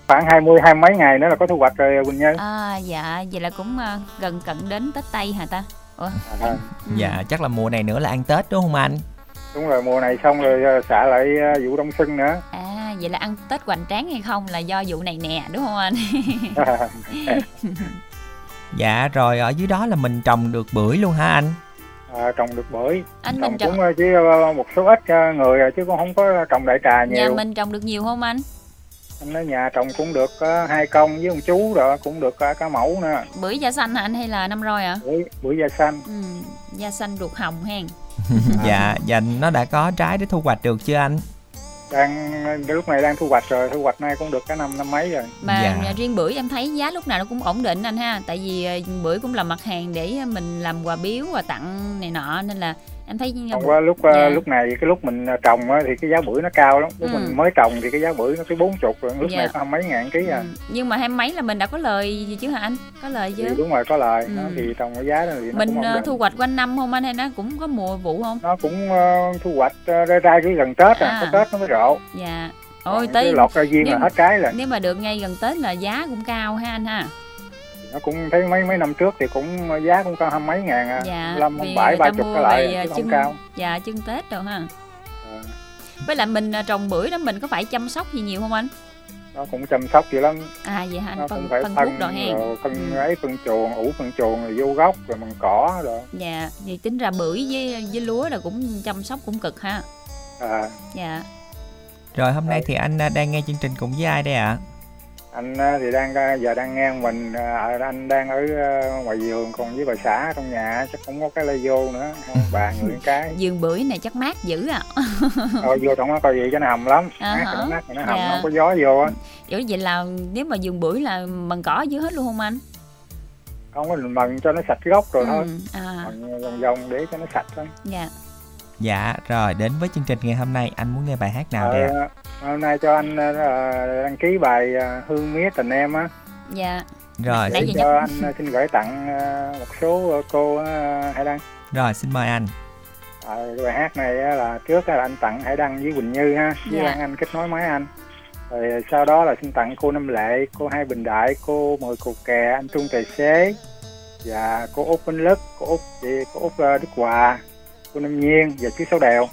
khoảng hai mươi hai mấy ngày nữa là có thu hoạch rồi Quỳnh Như. À dạ, vậy là cũng à, gần cận đến Tết Tây hả ta? Ủa? À, Ừ. dạ, chắc là mùa này nữa là ăn Tết đúng không anh? đúng rồi mùa này xong rồi à, xả lại à, vụ đông xuân nữa. À vậy là ăn Tết hoành tráng hay không là do vụ này nè đúng không anh? Dạ, rồi ở dưới đó là mình trồng được bưởi luôn hả anh? à, trồng được bưởi. Anh trồng mình trồng cũng chỉ một số ít người chứ cũng không có trồng đại trà nhà nhiều. mình trồng được nhiều không anh? Anh ở nhà trồng cũng được à, hai công với ông chú rồi cũng được cả cả mẫu nữa. Bưởi da xanh hả anh hay là năm roi ạ? bưởi bưởi da xanh Ừ, da xanh ruột hồng hen. dạ, dạ nó đã có trái để thu hoạch được chưa anh? đang lúc này đang thu hoạch rồi thu hoạch nay cũng được cả năm năm mấy rồi Mà Dạ. riêng bưởi em thấy giá lúc nào nó cũng ổn định anh ha. Tại vì ờ, bưởi cũng là mặt hàng để mình làm quà biếu quà tặng này nọ nên là em thấy còn qua lúc Dạ. ờ, lúc này cái lúc mình trồng á, thì cái giá bưởi nó cao lắm lúc Ừ. mình mới trồng thì cái giá bưởi nó tới bốn chục rồi lúc Dạ. này có hai mấy ngàn ký à Ừ, Nhưng mà hai mấy là mình đã có lời gì chứ hả anh? Có lời thì chưa? đúng rồi có lời Ừ. nó thì trồng cái giá đó thì nó Mình ờ, thu hoạch quanh năm không anh hay nó cũng có mùa vụ không? nó cũng ờ, thu hoạch ờ, ra ra cái gần tết à, À. có tết nó mới rộ Dạ. Ôi Còn tới lọt ra duyên là hết trái rồi nếu mà được ngay gần Tết là giá cũng cao ha anh ha. Nó cũng thấy mấy mấy năm trước thì cũng ờ, giá cũng cao hai mấy ngàn à Dạ, không bảy ba chục lại về, chứ ờ, không cao Dạ chân Tết rồi ha. Ờ, Với lại mình ờ, trồng bưởi đó mình có phải chăm sóc gì nhiều không anh? nó cũng chăm sóc dữ lắm À vậy hả anh nó phân cũng phải phân phân thuốc đồ hen. rồi phân Ừ. ấy phân chuồng ủ phân chuồng rồi vô gốc rồi bằng cỏ rồi Dạ, vậy tính ra bưởi với với lúa là cũng chăm sóc cũng cực ha. à, Dạ. Rồi hôm nay thì anh à, đang nghe chương trình cùng với ai đây ạ? Anh á, thì đang ờ, giờ đang nghe mình à, anh đang ở ờ, ngoài vườn còn với bà xã trong nhà chắc cũng có cái lây vô nữa bà người cái Vườn bưởi này chắc mát dữ à. coi vô trong nó coi gì cho nó hầm lắm À mát nó mát nó hầm Dạ. nó không có gió vô á Kiểu vậy là nếu mà vườn bưởi là bằng cỏ dưới hết luôn không anh? không có mần cho nó sạch gốc rồi thôi Ừ. À, mần vòng vòng để cho nó sạch thôi dạ. Dạ, rồi đến với chương trình ngày hôm nay anh muốn nghe bài hát nào đây ạ? Ờ, hôm nay cho anh ờ, đăng ký bài ờ, hương mía tình em á Dạ. Rồi, Nãy để giờ cho anh ờ, xin gửi tặng ờ, một số ờ, cô ờ, Hải Đăng rồi xin mời anh. À, bài hát này á, là trước là anh tặng Hải Đăng với Quỳnh Như ha với Dạ. Lan Anh kết nối máy anh rồi sau đó là xin tặng cô Năm Lệ cô Hai Bình Đại cô Mười Cù Kè anh Trung Tài Xế và cô Út Minh Lức cô Út cô Út ờ, Đức Hòa cô Năm Nhiên và chú Sáu Đèo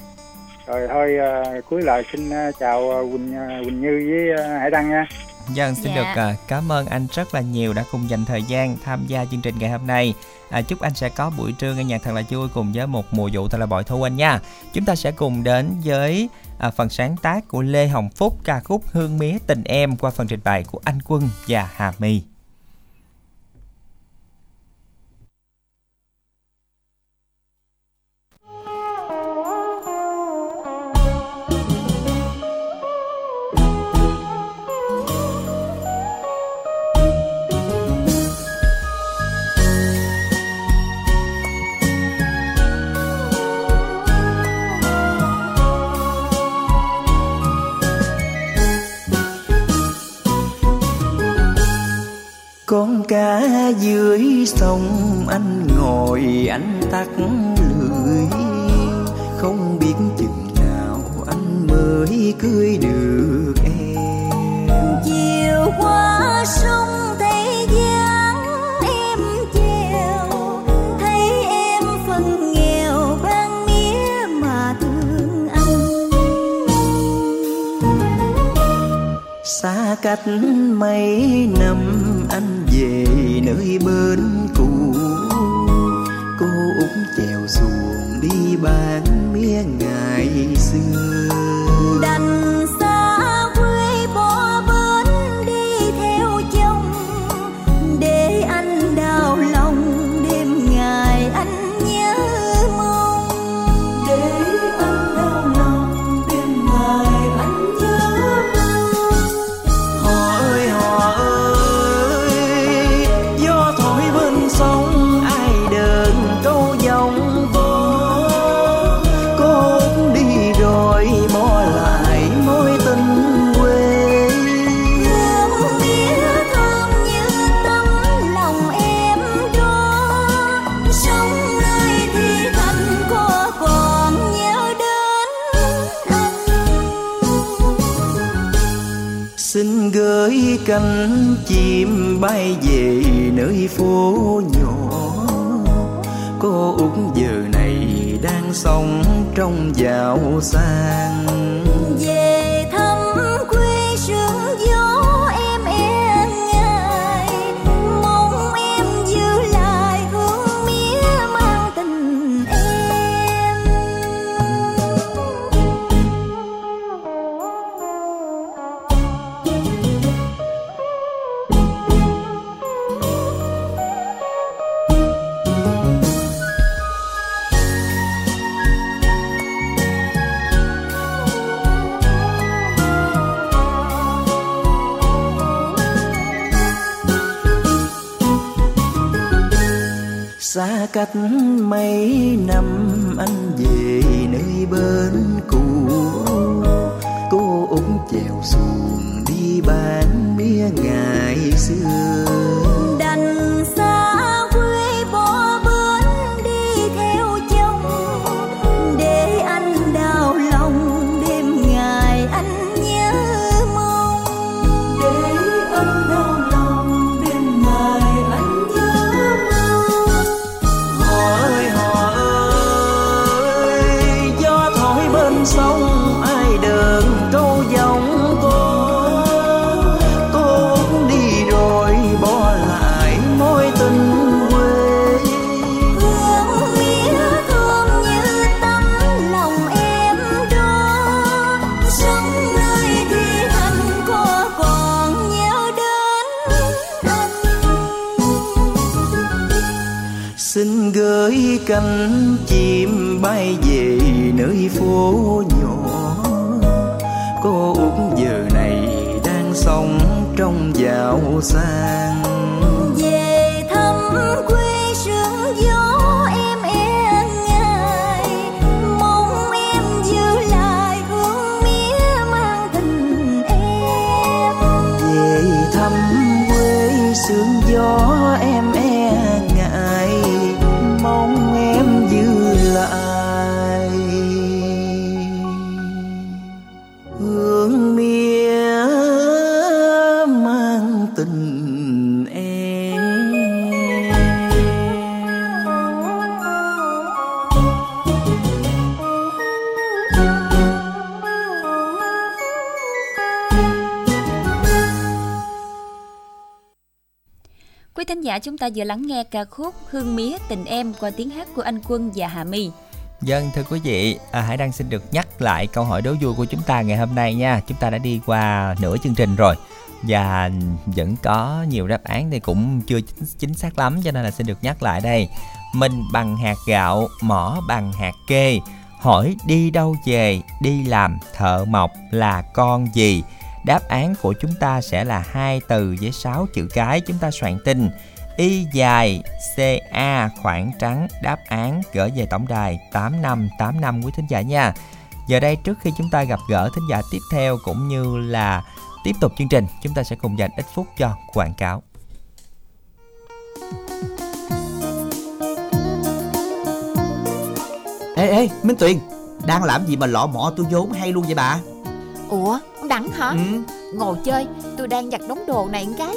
rồi thôi ờ, cuối lời xin ờ, chào ờ, Quỳnh ờ, Quỳnh Như với ờ, Hải Đăng nha Dân xin Dạ. được à, cảm ơn anh rất là nhiều đã cùng dành thời gian tham gia chương trình ngày hôm nay. À, chúc anh sẽ có buổi trưa nghe nhạc thật là vui cùng với một mùa vụ thật là bội thu anh nha. Chúng ta sẽ cùng đến với à, phần sáng tác của Lê Hồng Phúc ca khúc Hương Mía Tình Em qua phần trình bày của Anh Quân và Hà My. Cá dưới sông anh ngồi, anh tắt lưỡi. Không biết chừng nào anh mới cưới được em. Chiều qua sông thấy dáng em treo thấy em phần nghèo ban mía mà thương anh. Xa cách mấy năm anh về nơi bên cũ. Cô úng chèo xuồng đi bán mía ngày xưa. Bay về nơi phố nhỏ. Cô út giờ này đang sống trong giàu sang. Xa cách cánh chim bay về nơi phố nhỏ. Cô út giờ này đang sống trong giàu sang. Chúng ta vừa lắng nghe ca khúc Hương Mía Tình Em qua tiếng hát của anh Quân và Hà My. Dân thưa quý vị, à, Hải Đăng xin được nhắc lại câu hỏi đố vui của chúng ta ngày hôm nay nha. Chúng ta đã đi qua nửa chương trình rồi và vẫn có nhiều đáp án thì cũng chưa chính, chính xác lắm cho nên là xin được nhắc lại đây. Mình bằng hạt gạo, mỏ bằng hạt kê. Hỏi đi đâu về, đi làm thợ mộc là con gì? Đáp án của chúng ta sẽ là hai từ với 6 chữ cái. Chúng ta soạn tin Y dài CA khoảng trắng đáp án gửi về tổng đài 8585 quý thính giả nha. Giờ đây trước khi chúng ta gặp gỡ thính giả tiếp theo cũng như là tiếp tục chương trình, chúng ta sẽ cùng dành ít phút cho quảng cáo. Ê ê Minh Tuyền Đang làm gì mà lọ mọ tôi vốn hay luôn vậy bà Ủa, ông Đẳng hả? Ừ Ngồi chơi, tôi đang giặt đống đồ này một cái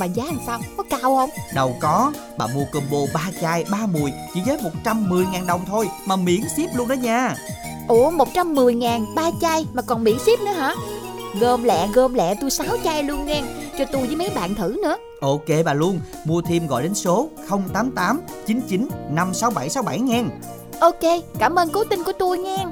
Mà giá làm sao? Có cao không? Đâu có Bà mua combo 3 chai 3 mùi Chỉ với 110 ngàn đồng thôi Mà miễn ship luôn đó nha Ủa 110 ngàn ba chai mà còn miễn ship nữa hả? Gom lẹ gom lẹ tôi 6 chai luôn nghe Cho tôi với mấy bạn thử nữa Ok bà luôn Mua thêm gọi đến số 088 99 56767 nghe Ok, cảm ơn cố tin của tôi nghe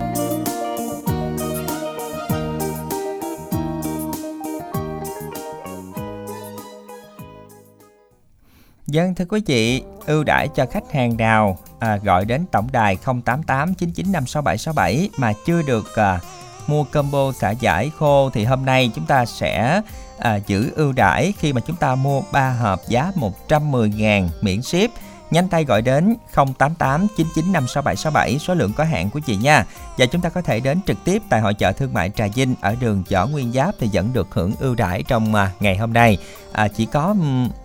Dân thưa quý vị, ưu đãi cho khách hàng nào à, gọi đến tổng đài 088 9956767 mà chưa được à, mua combo xả giải khô thì hôm nay chúng ta sẽ à, giữ ưu đãi khi mà chúng ta mua 3 hộp giá 110.000 miễn ship. Nhanh tay gọi đến 088 9956767 số lượng có hạn của chị nha. Và chúng ta có thể đến trực tiếp tại hội chợ thương mại Trà Vinh ở đường Võ Nguyên Giáp thì vẫn được hưởng ưu đãi trong à, ngày hôm nay. À, chỉ có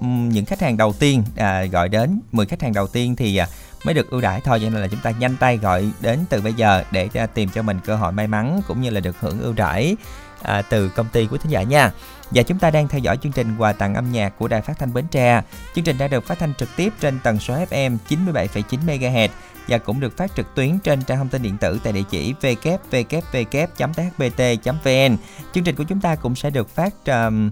những khách hàng đầu tiên à, gọi đến 10 khách hàng đầu tiên thì à, mới được ưu đãi thôi cho nên là chúng ta nhanh tay gọi đến từ bây giờ để à, tìm cho mình cơ hội may mắn cũng như là được hưởng ưu đãi à, từ công ty của thính giả nha. Và chúng ta đang theo dõi chương trình quà tặng âm nhạc của Đài Phát thanh Bến Tre. Chương trình đã được phát thanh trực tiếp trên tần số FM 97,9 MHz và cũng được phát trực tuyến trên trang thông tin điện tử tại địa chỉ www.thbt.vn. Chương trình của chúng ta cũng sẽ được phát um,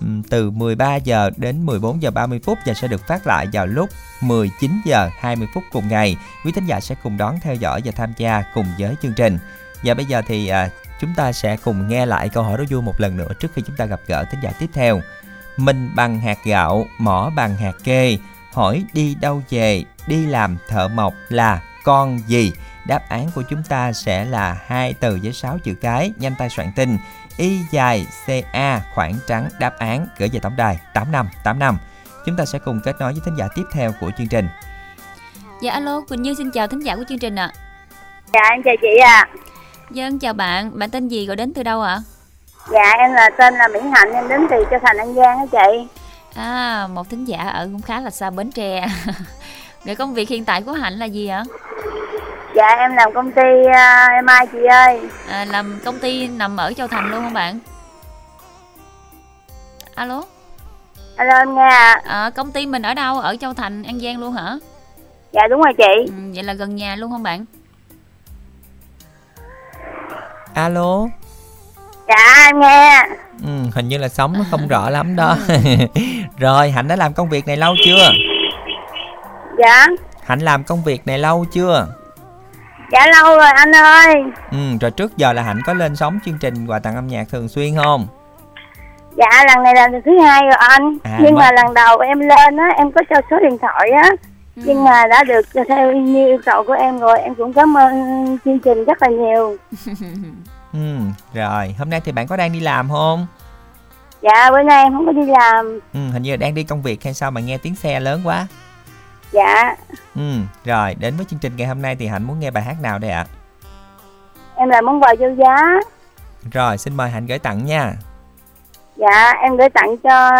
um từ 13 giờ đến 14 giờ 30 phút và sẽ được phát lại vào lúc 19 giờ 20 phút cùng ngày. Quý thính giả sẽ cùng đón theo dõi và tham gia cùng với chương trình. Và bây giờ thì à, chúng ta sẽ cùng nghe lại câu hỏi đố vui một lần nữa trước khi chúng ta gặp gỡ thính giả tiếp theo. Mình bằng hạt gạo, mỏ bằng hạt kê, hỏi đi đâu về, đi làm thợ mộc là con gì? Đáp án của chúng ta sẽ là hai từ với 6 chữ cái, nhanh tay soạn tin. Y dài CA khoảng trắng đáp án gửi về tổng đài 8585. Chúng ta sẽ cùng kết nối với thính giả tiếp theo của chương trình. Dạ alo, Quỳnh Như xin chào thính giả của chương trình ạ. Dạ em chào chị ạ. Dân chào bạn, bạn tên gì gọi đến từ đâu ạ? Dạ em là tên là Mỹ Hạnh, em đến từ Châu Thành An Giang á chị. À, một thính giả ở cũng khá là xa Bến Tre. Để công việc hiện tại của Hạnh là gì ạ? Dạ em làm công ty uh, MI chị ơi. À, làm công ty nằm ở Châu Thành luôn không bạn? Alo. Alo em nghe ạ. À, công ty mình ở đâu? Ở Châu Thành, An Giang luôn hả? Dạ đúng rồi chị. Ừ, vậy là gần nhà luôn không bạn? Alo. Dạ em nghe. Ừ, hình như là sóng nó không rõ lắm đó. Rồi, Hạnh đã làm công việc này lâu chưa? Dạ. Hạnh làm công việc này lâu chưa? Dạ lâu rồi anh ơi. Ừ, rồi trước giờ là Hạnh có lên sóng chương trình quà tặng âm nhạc thường xuyên không? Dạ lần này là lần thứ hai rồi anh. À, Nhưng mất- mà lần đầu em lên á, em có cho số điện thoại á. Nhưng mà đã được theo như yêu cầu của em rồi, em cũng cảm ơn chương trình rất là nhiều. Ừ, rồi, hôm nay thì bạn có đang đi làm không? Dạ bữa nay em không có đi làm. Ừ, hình như là đang đi công việc hay sao mà nghe tiếng xe lớn quá. Dạ Ừ, rồi, đến với chương trình ngày hôm nay thì Hạnh muốn nghe bài hát nào đây ạ? em là món quà vô giá. Rồi, xin mời Hạnh gửi tặng nha. Dạ em gửi tặng cho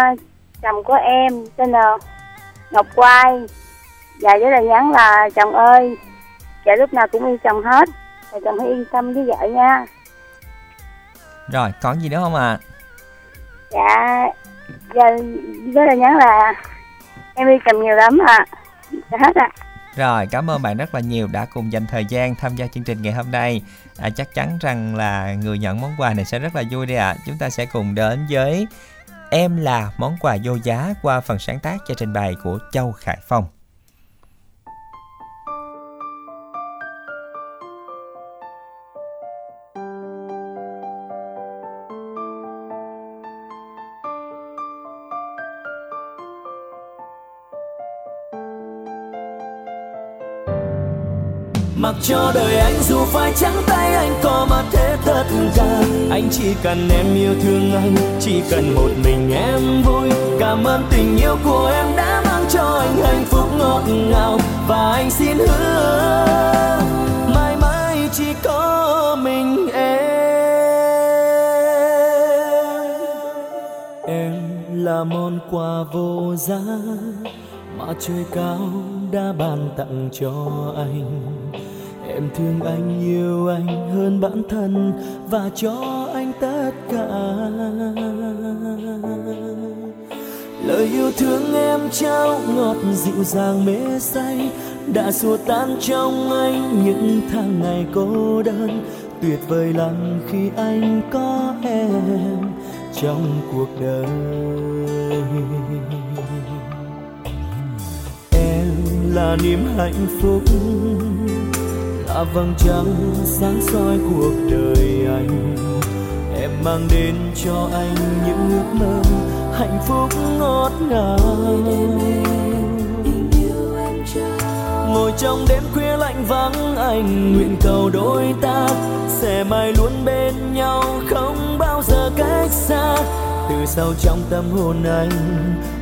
chồng của em tên là Ngọc Quai. Dạ với lời nhắn là chồng ơi, dạ lúc nào cũng yêu chồng hết. Và chồng hãy yên tâm với vợ nha. Rồi, còn gì nữa không ạ? Dạ, dạ với lời nhắn là em yêu chồng nhiều lắm ạ. Dạ hết ạ. Rồi, cảm ơn bạn rất là nhiều đã cùng dành thời gian tham gia chương trình ngày hôm nay. À, chắc chắn rằng là người nhận món quà này sẽ rất là vui đây ạ. Chúng ta sẽ cùng đến với Em là món quà vô giá qua phần sáng tác cho trình bày của Châu Khải Phong. Mặc cho đời anh dù phải trắng tay, anh có mà thế tất cả Anh chỉ cần em yêu thương anh, Chỉ cần một mình em vui. Cảm ơn tình yêu của em đã mang cho anh hạnh phúc ngọt ngào. Và anh xin hứa, Mãi mãi chỉ có mình em. Em là món quà vô giá Mà trời cao đã ban tặng cho anh. Em thương anh yêu anh hơn bản thân Và cho anh tất cả. Lời yêu thương em trao ngọt dịu dàng mê say, Đã xua tan trong anh những tháng ngày cô đơn. Tuyệt vời lắm khi anh có em trong cuộc đời. Em là niềm hạnh phúc là vầng trăng sáng soi cuộc đời anh. Em mang đến cho anh những ước mơ hạnh phúc ngọt ngào. Ngồi trong đêm khuya lạnh vắng, anh nguyện cầu đôi ta. Sẽ mãi luôn bên nhau, không bao giờ cách xa. Từ sâu trong tâm hồn anh,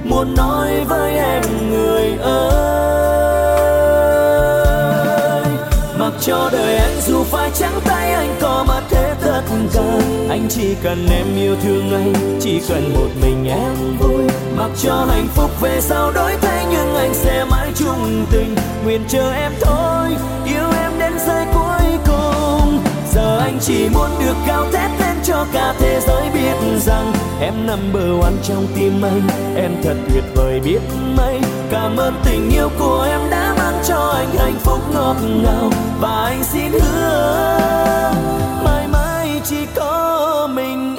muốn nói với em, người ơi mặc cho đời anh dù phải trắng tay, anh có mà thế tất cả anh chỉ cần em yêu thương anh, chỉ cần một mình em vui. Mặc cho hạnh phúc về sau đổi thay, nhưng anh sẽ mãi chung tình. Nguyện chờ em thôi, yêu em đến giây cuối cùng. Giờ anh chỉ muốn được cao thét lên cho cả thế giới biết rằng em number one trong tim anh. Em thật tuyệt vời biết mấy, cảm ơn tình yêu của em đã cho anh hạnh phúc ngọt ngào và anh xin hứa, mãi mãi chỉ có mình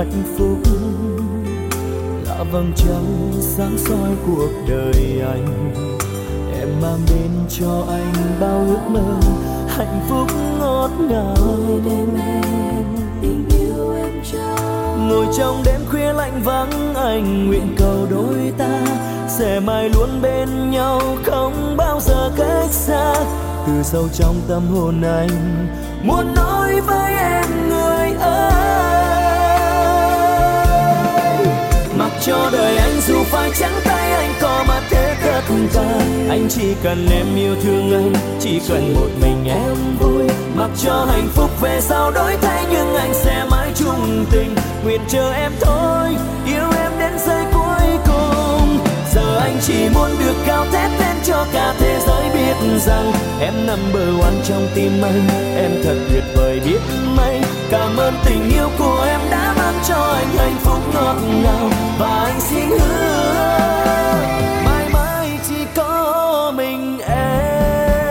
hạnh phúc. Là vầng trăng sáng soi cuộc đời anh em mang đến cho anh bao ước mơ hạnh phúc ngọt ngào. Tình yêu em trao ngồi trong đêm khuya lạnh vắng anh nguyện cầu đôi ta sẽ mãi luôn bên nhau không bao giờ cách xa. Từ sâu trong tâm hồn anh muốn nói cho đời anh. Dù phải trắng tay, anh có mà thế tất cả anh chỉ cần em yêu thương anh, chỉ cần một mình em vui. Mặc cho hạnh phúc về sau đổi thay, nhưng anh sẽ mãi chung tình. Nguyện chờ em thôi, yêu em đến giây cuối cùng. Giờ anh chỉ muốn được cao thét lên cho cả thế giới biết rằng em number one trong tim anh. Em thật tuyệt vời biết mấy cảm ơn tình yêu của em đã mang cho anh hạnh phúc ngọt ngào và anh xin hứa mãi mãi chỉ có mình em.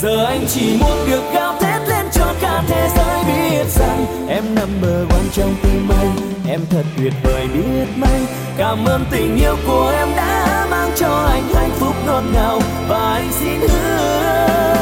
Giờ anh chỉ muốn được cao thét lên cho cả thế giới biết rằng em number one trong tim anh. Em thật tuyệt vời biết mấy cảm ơn tình yêu của em đã mang cho anh hạnh phúc ngọt ngào và anh xin hứa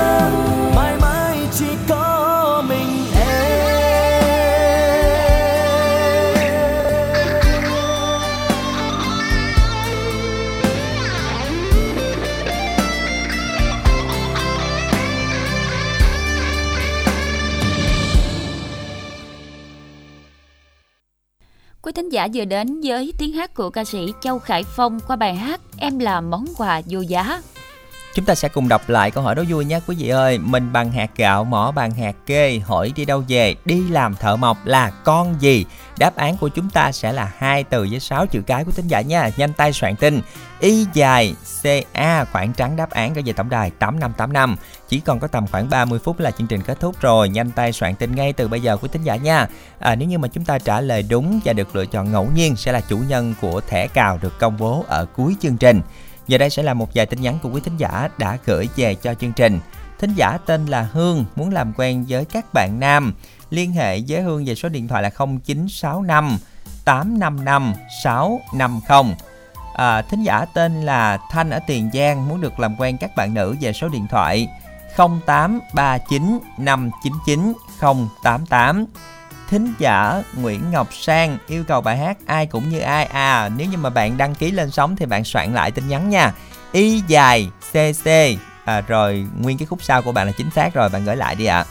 thính giả vừa đến với tiếng hát của ca sĩ Châu Khải Phong qua bài hát Em là món quà vô giá. Chúng ta sẽ cùng đọc lại câu hỏi đó vui nhé quý vị ơi. Mình bằng hạt gạo, mỏ bằng hạt kê, hỏi đi đâu về, đi làm thợ mộc là con gì? Đáp án của chúng ta sẽ là hai từ với 6 chữ cái của tính giả nha. Nhanh tay soạn tin. Y dài CA khoảng trắng đáp án gửi về tổng đài 8585. Chỉ còn có tầm khoảng 30 phút là chương trình kết thúc rồi. Nhanh tay soạn tin ngay từ bây giờ của tính giả nha. À, nếu như mà chúng ta trả lời đúng và được lựa chọn ngẫu nhiên sẽ là chủ nhân của thẻ cào được công bố ở cuối chương trình. Giờ đây sẽ là một vài tin nhắn của quý thính giả đã gửi về cho chương trình. Thính giả tên là Hương muốn làm quen với các bạn nam. Liên hệ với Hương về số điện thoại là 0965 855 650. À, thính giả tên là Thanh ở Tiền Giang muốn được làm quen các bạn nữ về số điện thoại 0839 599 088. Thính giả Nguyễn Ngọc Sang yêu cầu bài hát Ai cũng như ai à. Nếu như mà bạn đăng ký lên sóng thì bạn soạn lại tin nhắn nha. Y dài CC à, Rồi nguyên cái khúc sau của bạn là chính xác rồi Bạn gửi lại đi ạ.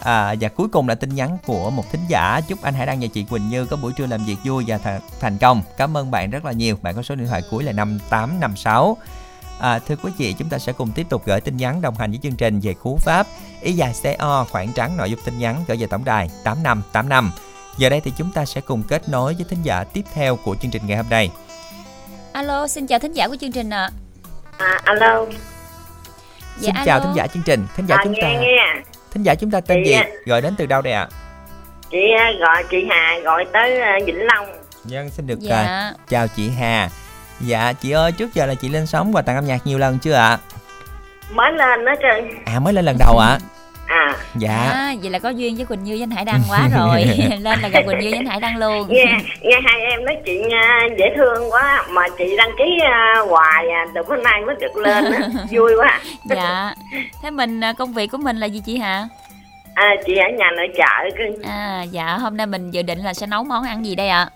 À. à, Và cuối cùng là tin nhắn của một thính giả. Chúc anh Hải Đăng và chị Quỳnh Như có buổi trưa làm việc vui và th- thành công. Cảm ơn bạn rất là nhiều. Bạn có số điện thoại cuối là 5856 À, thưa quý vị, chúng ta sẽ cùng tiếp tục gửi tin nhắn đồng hành với chương trình về cú pháp ý dài CO khoảng trắng nội dung tin nhắn gửi về tổng đài 8585. Giờ đây thì chúng ta sẽ cùng kết nối với thính giả tiếp theo của chương trình ngày hôm nay. Alo, xin chào thính giả của chương trình ạ. À, alo, Dạ, xin chào alo. thính giả chương trình thính giả À, chúng ta nghe nghe thính giả chúng ta tên Chị gì gọi đến từ đâu đây ạ chị à, gọi chị Hà gọi tới à, Vĩnh Long Dân xin được Dạ. à, chào chị Hà Dạ chị ơi trước giờ là chị lên sóng và tặng âm nhạc nhiều lần chưa ạ? Mới lên đó trơn À mới lên lần đầu ạ? À. Dạ. À, vậy là có duyên với Quỳnh Như với anh Hải Đăng quá rồi. Lên là gặp Quỳnh Như với anh Hải Đăng luôn. Nghe nghe hai em nói chuyện à, dễ thương quá mà chị đăng ký à, hoài à, từ hôm nay mới được lên á. vui quá. Dạ. Thế mình à, công việc của mình là gì chị Hà? à, chị ở nhà nội trợ cơ. À dạ hôm nay mình dự định là sẽ nấu món ăn gì đây ạ?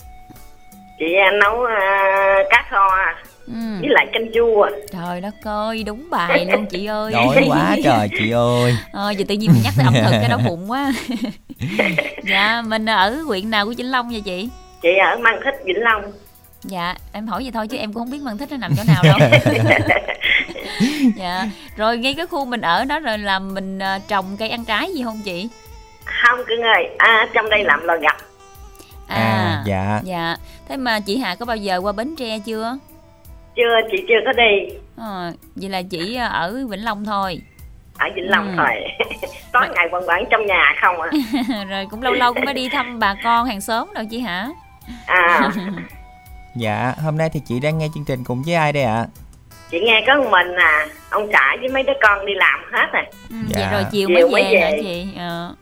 Chị à, nấu à, cá kho à, Ừ. với lại canh chua Trời đất ơi đúng bài luôn chị ơi. Đói quá trời chị ơi. Ờ, giờ tự nhiên mình nhắc tới ẩm thực cái đau bụng quá. Dạ mình ở huyện nào của Vĩnh Long vậy chị? chị ở Mang Thích Vĩnh Long. Dạ em hỏi vậy thôi chứ em cũng không biết Măng Thích nó nằm chỗ nào đâu. Dạ rồi ngay cái khu mình ở đó rồi là mình à, trồng cây ăn trái gì không chị? không cưng ơi. À, trong đây làm lò gặp À, dạ. Dạ Thế mà chị Hà có bao giờ qua Bến Tre chưa? chưa chị chưa có đi Ờ, vậy là chỉ à, ở Vĩnh Long thôi ở Vĩnh Long Ừ. thôi tối ngày quần quẩn trong nhà không à Rồi cũng lâu lâu cũng phải đi thăm bà con hàng xóm đâu chị hả? à Dạ hôm nay thì chị đang nghe chương trình cùng với ai đây ạ chị nghe có một mình à ông xã với mấy đứa con đi làm hết rồi Ừ, Dạ. Vậy rồi chiều, Chiều mới mới về hả về. chị? Ờ.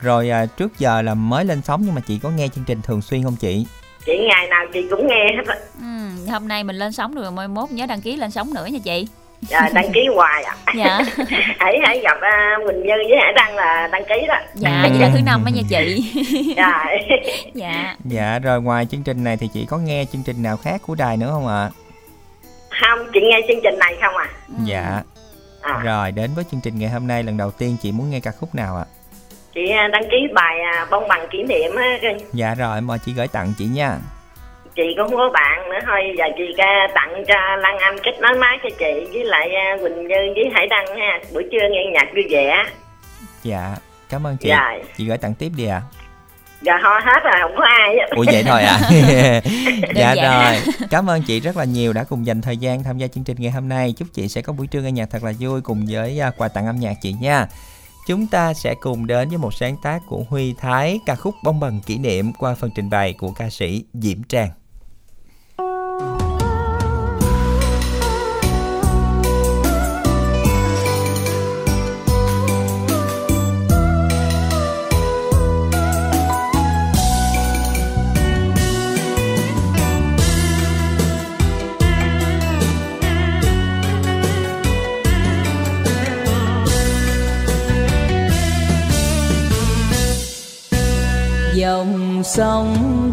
Rồi à, trước giờ là mới lên sóng nhưng mà chị có nghe chương trình thường xuyên không chị chị ngày nào chị cũng nghe hết á Ừ, hôm nay mình lên sóng rồi mai mốt nhớ đăng ký lên sóng nữa nha chị. Rồi, đăng ký hoài à Dạ. hãy hãy gặp à, Quỳnh Như với Hải Đăng là đăng ký đó Dạ, vậy là thứ năm á nha chị. rồi dạ. Dạ rồi ngoài chương trình này thì chị có nghe chương trình nào khác của đài nữa không ạ không chị nghe chương trình này không à Dạ À. Rồi đến với chương trình ngày hôm nay lần đầu tiên chị muốn nghe ca khúc nào ạ chị à, đăng ký bài à, bông bằng kỷ niệm á. Dạ rồi mời chị gửi tặng chị nha. Chị cũng không có bạn nữa thôi giờ chị à, tặng cho Lan Anh kết nối máy cho chị với lại à, Quỳnh Như với Hải Đăng ha. Buổi trưa nghe nhạc vui vẻ. Dạ cảm ơn chị. Dạ. Chị gửi tặng tiếp đi ạ. Giờ ho hết rồi không có ai Ủa vậy thôi à? Dạ rồi. Cảm ơn chị rất là nhiều đã cùng dành thời gian tham gia chương trình ngày hôm nay. Chúc chị sẽ có buổi trưa nghe nhạc thật là vui Cùng với à, quà tặng âm nhạc chị nha Chúng ta sẽ cùng đến với một sáng tác của Huy Thái Ca khúc bông bần kỷ niệm qua phần trình bày của ca sĩ Diễm Trang. Dòng sông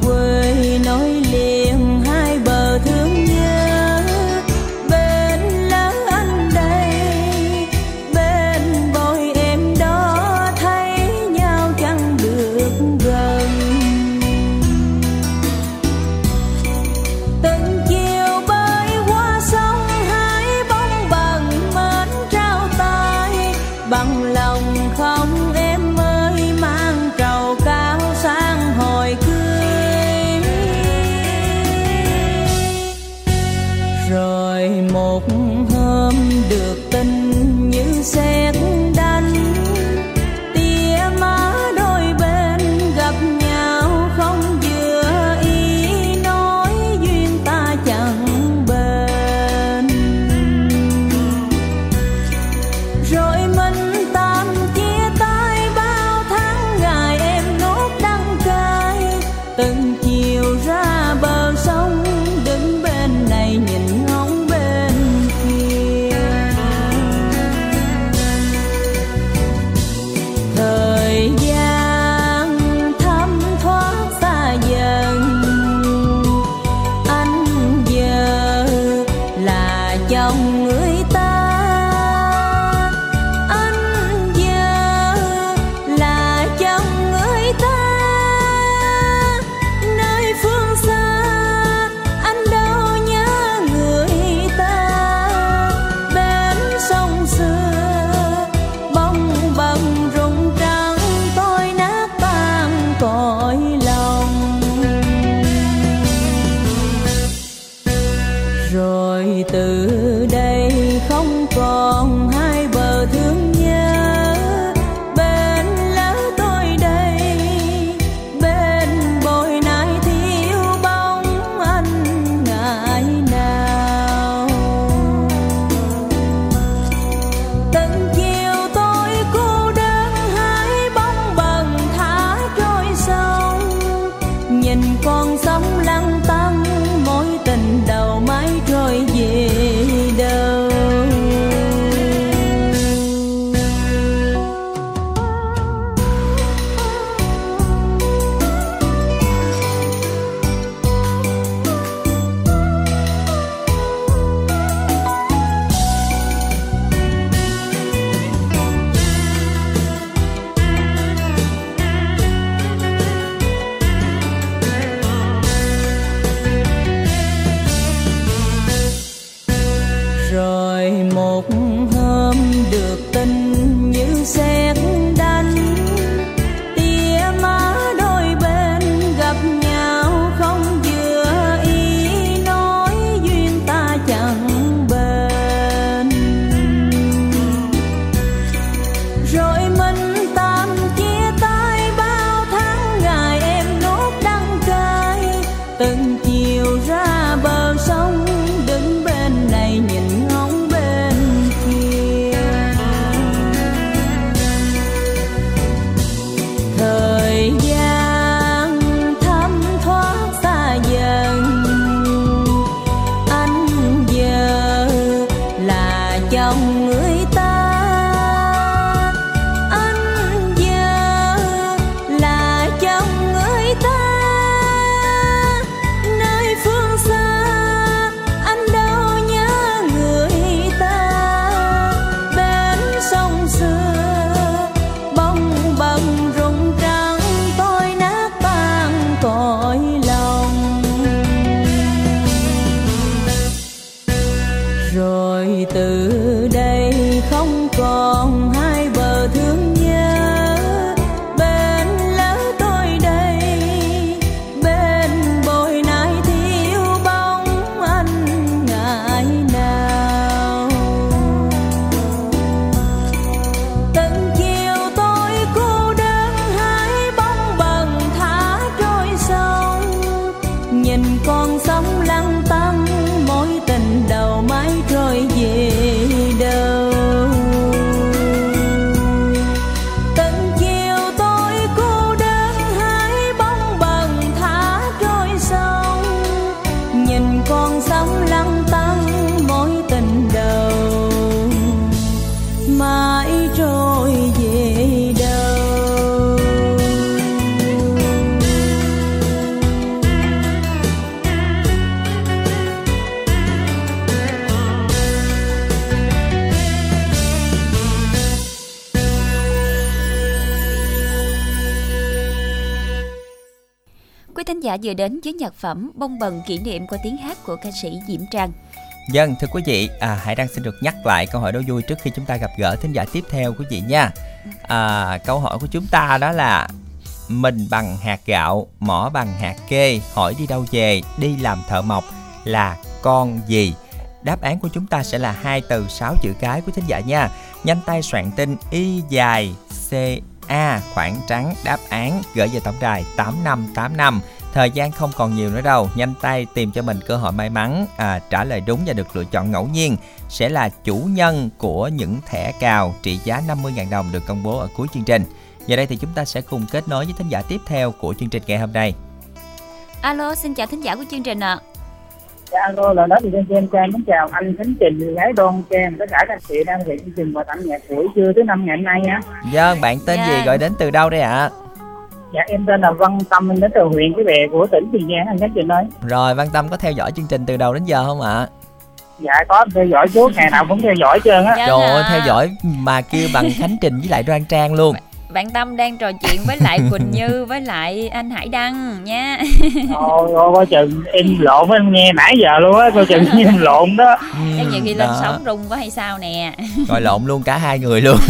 vừa đến với nhạc phẩm Bông bần kỷ niệm qua tiếng hát của ca sĩ Diễm Trang. Dân, thưa quý vị, à, Hải Đăng xin được nhắc lại câu hỏi đố vui trước khi chúng ta gặp gỡ thính giả tiếp theo quý vị nha. À, câu hỏi của chúng ta đó là mình bằng hạt gạo, mỏ bằng hạt kê, hỏi đi đâu về, đi làm thợ mộc là con gì? Đáp án của chúng ta sẽ là hai từ 6 chữ cái của thính giả nha. Nhanh tay soạn tin y dài C A khoảng trắng đáp án gửi về tổng đài 8585 Thời gian không còn nhiều nữa đâu, nhanh tay tìm cho mình cơ hội may mắn à, trả lời đúng và được lựa chọn ngẫu nhiên sẽ là chủ nhân của những thẻ cào trị giá 50.000 đồng được công bố ở cuối chương trình. Giờ đây thì chúng ta sẽ cùng kết nối với thính giả tiếp theo của chương trình ngày hôm nay. Alo, xin chào thính giả của chương trình ạ. Dạ, alo, là đó thì trên trên trang muốn chào anh Khánh Trình, gái Đoan Trang, tất cả các anh chị đang hiện chương trình và tặng nhạc buổi trưa thứ năm ngày hôm nay á. Vâng, bạn tên Dạ. gì gọi đến từ đâu đây ạ? Dạ, em tên là Văn Tâm, đến từ huyện Cái Bè của tỉnh Tiền Giang, anh Khánh Trình ơi. Rồi, Văn Tâm có theo dõi chương trình từ đầu đến giờ không ạ? Dạ, có theo dõi suốt, ngày nào cũng theo dõi trơn á. Dạ. Trời ơi, theo dõi mà kêu bằng Khánh Trình với lại Đoan Trang luôn. Bạn Tâm đang trò chuyện với lại Quỳnh Như với lại anh Hải Đăng nha. Ôi, ôi, coi chừng em lộn em nghe nãy giờ luôn á, coi chừng em lộn đó. Chắc nhiều khi lên đó. sóng rung quá hay sao nè. Rồi lộn luôn cả hai người luôn.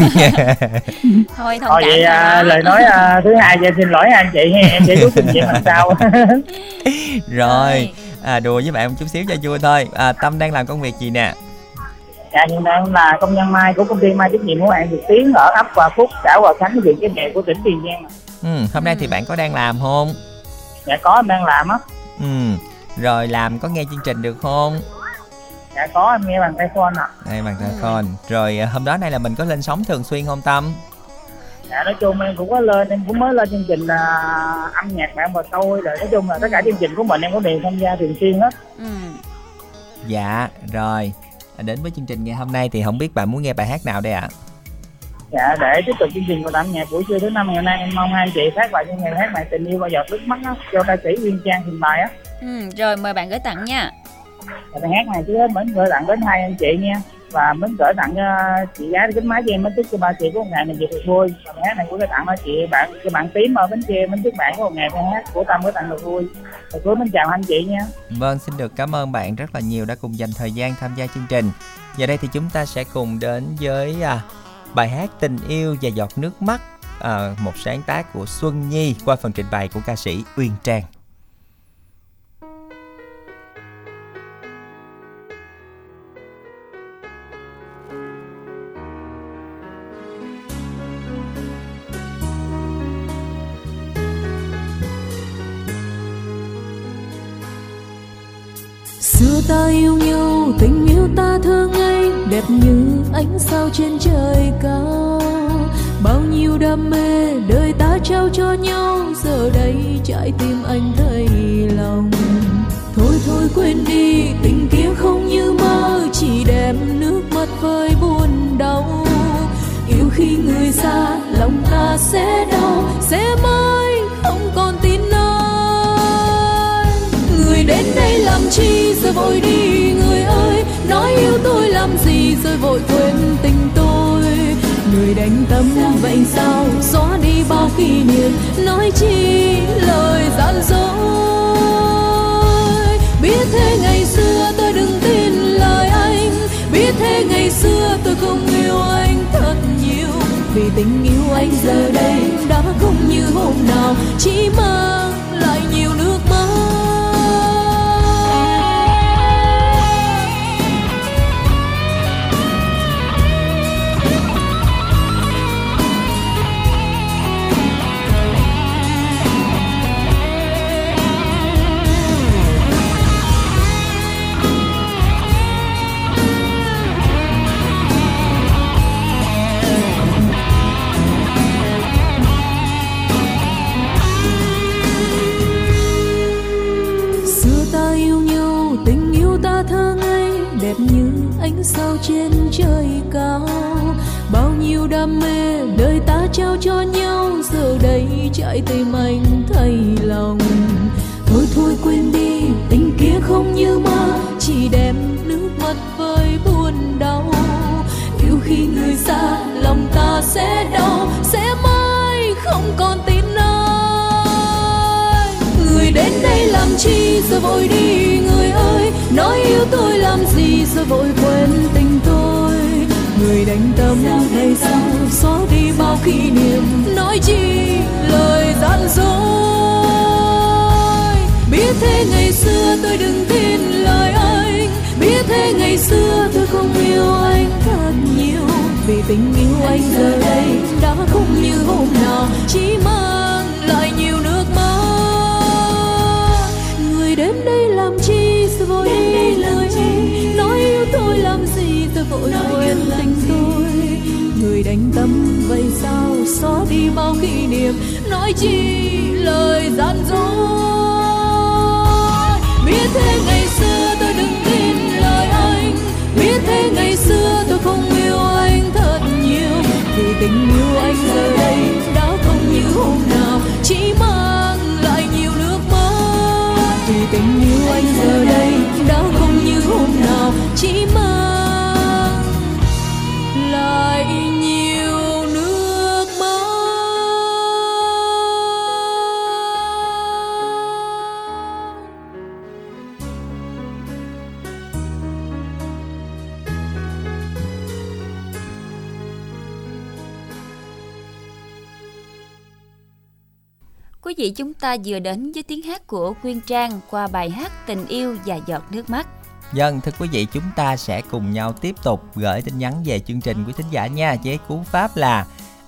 Thôi thông Thôi cảm vậy à, lời nói à, thứ hai cho xin lỗi anh chị ha, em sẽ rút kinh nghiệm lần sau. Rồi, à, đùa với bạn một chút xíu cho vui thôi. À, Tâm đang làm công việc gì nè? Dạ, hiện đang là công nhân mai của công ty mai trách nhiệm hữu hạn Việt Tiến ở ấp Hòa Phúc, xã Hòa Khánh, huyện Cái Bè của tỉnh Tiền Giang. Ừ, hôm nay thì bạn có đang làm không? Dạ có em đang làm á. Ừ, rồi làm có nghe chương trình được không? Dạ có em nghe bằng tay phone ạ. Đây bằng telephone. Rồi à, hôm đó nay là mình có lên sóng thường xuyên không Tâm? dạ nói chung em cũng có lên em cũng mới lên chương trình là âm nhạc bạn và tôi rồi nói chung là tất cả chương trình của mình em có đều tham gia thường xuyên hết Ừ. Dạ, rồi. Đến với chương trình ngày hôm nay thì không biết bạn muốn nghe bài hát nào đây ạ? dạ để tiếp tục chương trình của âm nhạc buổi trưa thứ năm ngày hôm nay em mong hai anh chị phát lại cho ngày hát này tình yêu bao giọt nước mắt á do ca sĩ Nguyên Trang trình bày á Ừ, rồi mời bạn gửi tặng nha. Bài hát này trước hết mến gửi tặng đến hai anh chị nha và mến gửi tặng uh, chị gái kính máy cho em mến chúc cho ba chị có một ngày mình việc thật vui và bài hát này cũng gửi tặng cho chị bạn cho bạn tím ở bến tre mến chúc bạn có một ngày bài hát của tâm có tặng được vui và cuối mến chào anh chị nha Vâng, xin được cảm ơn bạn rất là nhiều đã cùng dành thời gian tham gia chương trình. Giờ đây thì chúng ta sẽ cùng đến với à, bài hát Tình yêu và giọt nước mắt, à, một sáng tác của Xuân Nhi qua phần trình bày của ca sĩ Uyên Trang. Ta yêu nhau, tình yêu ta thương anh đẹp như ánh sao trên trời cao. Bao nhiêu đam mê, đời ta trao cho nhau, giờ đây trái tim anh thấy lòng. Thôi thôi quên đi, tình kia không như mơ, chỉ đem nước mắt với buồn đau. Yêu khi người xa, lòng ta sẽ đau, sẽ mơ. Người làm chi rồi vội đi, người ơi? Nói yêu tôi làm gì rồi vội quên tình tôi? Người đánh tâm vậy sao? Xóa đi bao kỷ niệm nói chi lời gian dối? Biết thế ngày xưa tôi đừng tin lời anh. Biết thế ngày xưa tôi không yêu anh thật nhiều. Vì tình yêu anh giờ đây đã không như hôm nào, chỉ mang trên trời cao. Bao nhiêu đam mê đời ta trao cho nhau, giờ đây chạy tim anh thay lòng. Thôi thôi, quên đi, tình kia không như mơ, chỉ đem nước mắt với buồn đau. Yêu khi người xa, lòng ta sẽ đau, sẽ mãi không còn tin nơi người đến đây làm chi rồi vội đi, người ơi, nói yêu tôi làm gì rồi vội quên tình người đánh tâm hay sao? xóa đi bao kỷ niệm nói chi lời gian dối. Biết thế ngày xưa tôi đừng tin lời anh. Biết thế ngày xưa tôi không yêu anh. Thật nhiều vì tình yêu anh giờ đây đã không như hôm nào. Chỉ mang lại nhiều nước mắt. Người đến đây làm chi rồi vội đi lời anh? Nói yêu tôi làm gì tôi vội quên tình tôi người đánh tâm vậy sao? Xóa đi bao kỷ niệm. Nói chi lời gian dối. Biết thế ngày xưa tôi đừng tin lời anh. Biết thế ngày xưa tôi không yêu anh thật nhiều. Vì tình yêu anh giờ đây đã không như hôm nào. Chỉ mang lại nhiều nước mắt vì tình yêu anh giờ đây đã không như hôm nào. Chỉ mang vị chúng ta vừa đến với tiếng hát của Quyên Trang qua bài hát Tình yêu và giọt nước mắt. Dân, thưa quý vị, chúng ta sẽ cùng nhau tiếp tục gửi tin nhắn về chương trình quý thính giả nha với cú pháp là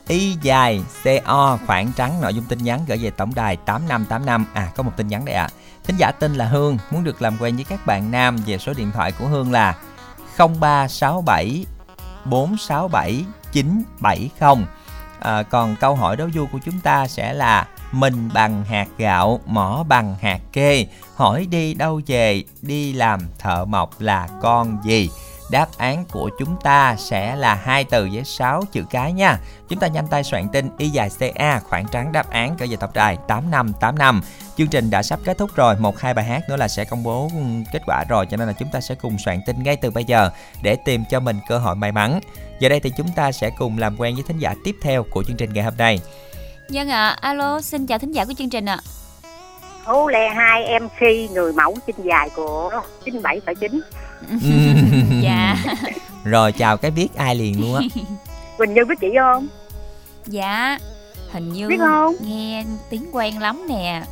Y dài CO khoảng trắng nội dung tin nhắn gửi về tổng đài 8585. À có một tin nhắn đây ạ. Thính giả tên là Hương muốn được làm quen với các bạn nam về số điện thoại của Hương là 0367 467 970. à, còn câu hỏi đố vui của chúng ta sẽ là mình bằng hạt gạo mỏ bằng hạt kê hỏi đi đâu về đi làm thợ mộc là con gì Đáp án của chúng ta sẽ là hai từ với 6 chữ cái nha. Chúng ta nhanh tay soạn tin y dài CA khoảng trắng đáp án cỡ về tập đài 8585. Chương trình đã sắp kết thúc rồi, một hai bài hát nữa là sẽ công bố kết quả rồi cho nên là chúng ta sẽ cùng soạn tin ngay từ bây giờ để tìm cho mình cơ hội may mắn. Giờ đây thì chúng ta sẽ cùng làm quen với thính giả tiếp theo của chương trình ngày hôm nay. Dân ạ, alo, xin chào thính giả của chương trình ạ. Hú Le 2 MC người mẫu chân dài của 97,9 Dạ. Rồi chào cái biết ai liền luôn á. Quỳnh Như biết chị không? Dạ. Hình như Biết không? nghe tiếng quen lắm nè.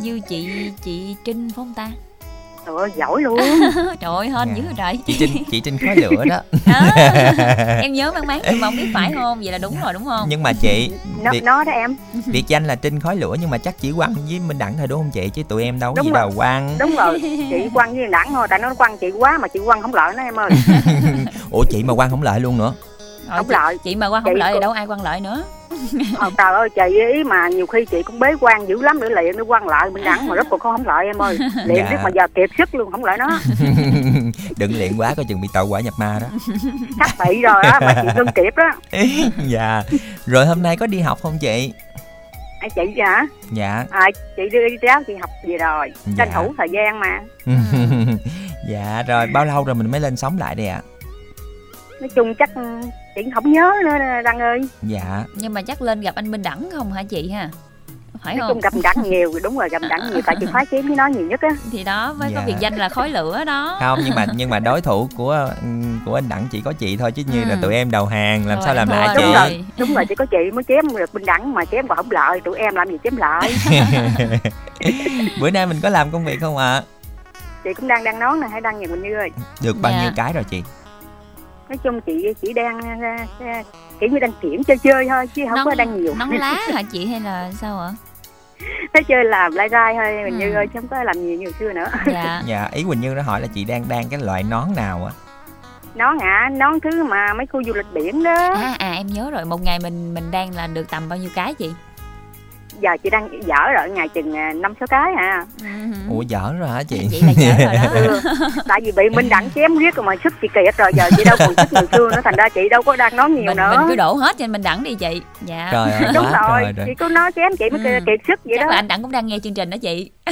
Như chị chị Trinh phải không ta? Trời ơi, giỏi luôn Trời ơi, hên Dạ. dữ rồi trời. Chị Trinh chị Trinh khói lửa đó. Em nhớ mang máng nhưng mà không biết phải không? Vậy là đúng rồi đúng không? Nhưng mà chị Nó, biệt, nó đó em biệt danh là Trinh khói lửa nhưng mà chắc chỉ quăng với Minh Đẳng thôi đúng không chị chứ tụi em đâu có Đúng gì rồi. đâu quăng. Đúng rồi, chị quăng với đẳng thôi Tại nó quăng chị quá mà chị quăng không lợi nó em ơi Ủa chị mà quăng không lợi luôn nữa. Rồi, Không chị, lợi. chị mà quan không Chị lợi thì cũng- đâu ai quan lợi nữa. Ờ, Trời ơi, chị ý mà nhiều khi chị cũng bế quan dữ lắm để liền nó quăng lại mình đẳng mà rốt cuộc không không lợi em ơi Liền Dạ. biết mà giờ kiệt sức luôn không lợi nó Đừng luyện quá coi chừng bị tàu quả nhập ma đó. Sắp bị rồi á, mà chị ngưng kịp đó dạ. Rồi hôm nay có đi học không chị? À, Chị hả? Dạ. À, chị đưa đi giáo chị học về rồi Tranh Dạ. thủ thời gian mà dạ rồi bao lâu rồi mình mới lên sóng lại đây ạ? Nói chung chắc chị không nhớ nữa Đăng ơi Dạ. Nhưng mà chắc lên gặp anh Minh Đẳng không hả chị ha? Phải Nói không? chung gặp đẳng nhiều đúng rồi gặp đẳng nhiều tại chị khoái chém với nó nhiều nhất á Thì đó mới có Dạ. biệt danh là khói lửa đó. Không nhưng mà nhưng mà đối thủ của của anh Đẳng chỉ có chị thôi chứ như Ừ. là tụi em đầu hàng làm Rồi, sao làm lại chị? đúng rồi đúng rồi chỉ có chị mới chém được bình đẳng mà chém còn không lợi tụi em làm gì chém lợi Bữa nay mình có làm công việc không ạ? chị cũng đang đang nói nè hãy đăng nhà Quỳnh Như ơi Được bao Dạ. nhiêu cái rồi chị? Nói chung chị chỉ đang à, à, kiểu như đăng kiểm chơi chơi thôi chứ không Nón- có đăng nhiều Nón lá hả chị hay là sao ạ? thấy chơi làm lai rai thôi Quỳnh Ừ. Như ơi chứ không có làm nhiều như xưa nữa Dạ. Dạ ý Quỳnh Như nó hỏi là chị đang đang cái loại nón nào á? nón hả nón thứ mà mấy khu du lịch biển đó À à em nhớ rồi, một ngày mình mình đang là được tầm bao nhiêu cái chị? Giờ chị đang dở rồi ngày chừng à, năm sáu cái à Ủa dở rồi hả chị? Chị là dở rồi đó. ừ. tại vì bị minh đẳng chém riết rồi mà sức chị kiệt rồi giờ chị đâu còn sức người xưa nữa thành ra chị đâu có đang nói nhiều mình, nữa mình cứ đổ hết cho mình đẳng đi chị. Dạ. Trời ơi đúng quá rồi trời rồi. chị cứ nói chém chị mới Ừ. kiệt sức vậy Chắc đó là anh đẳng cũng đang nghe chương trình đó chị.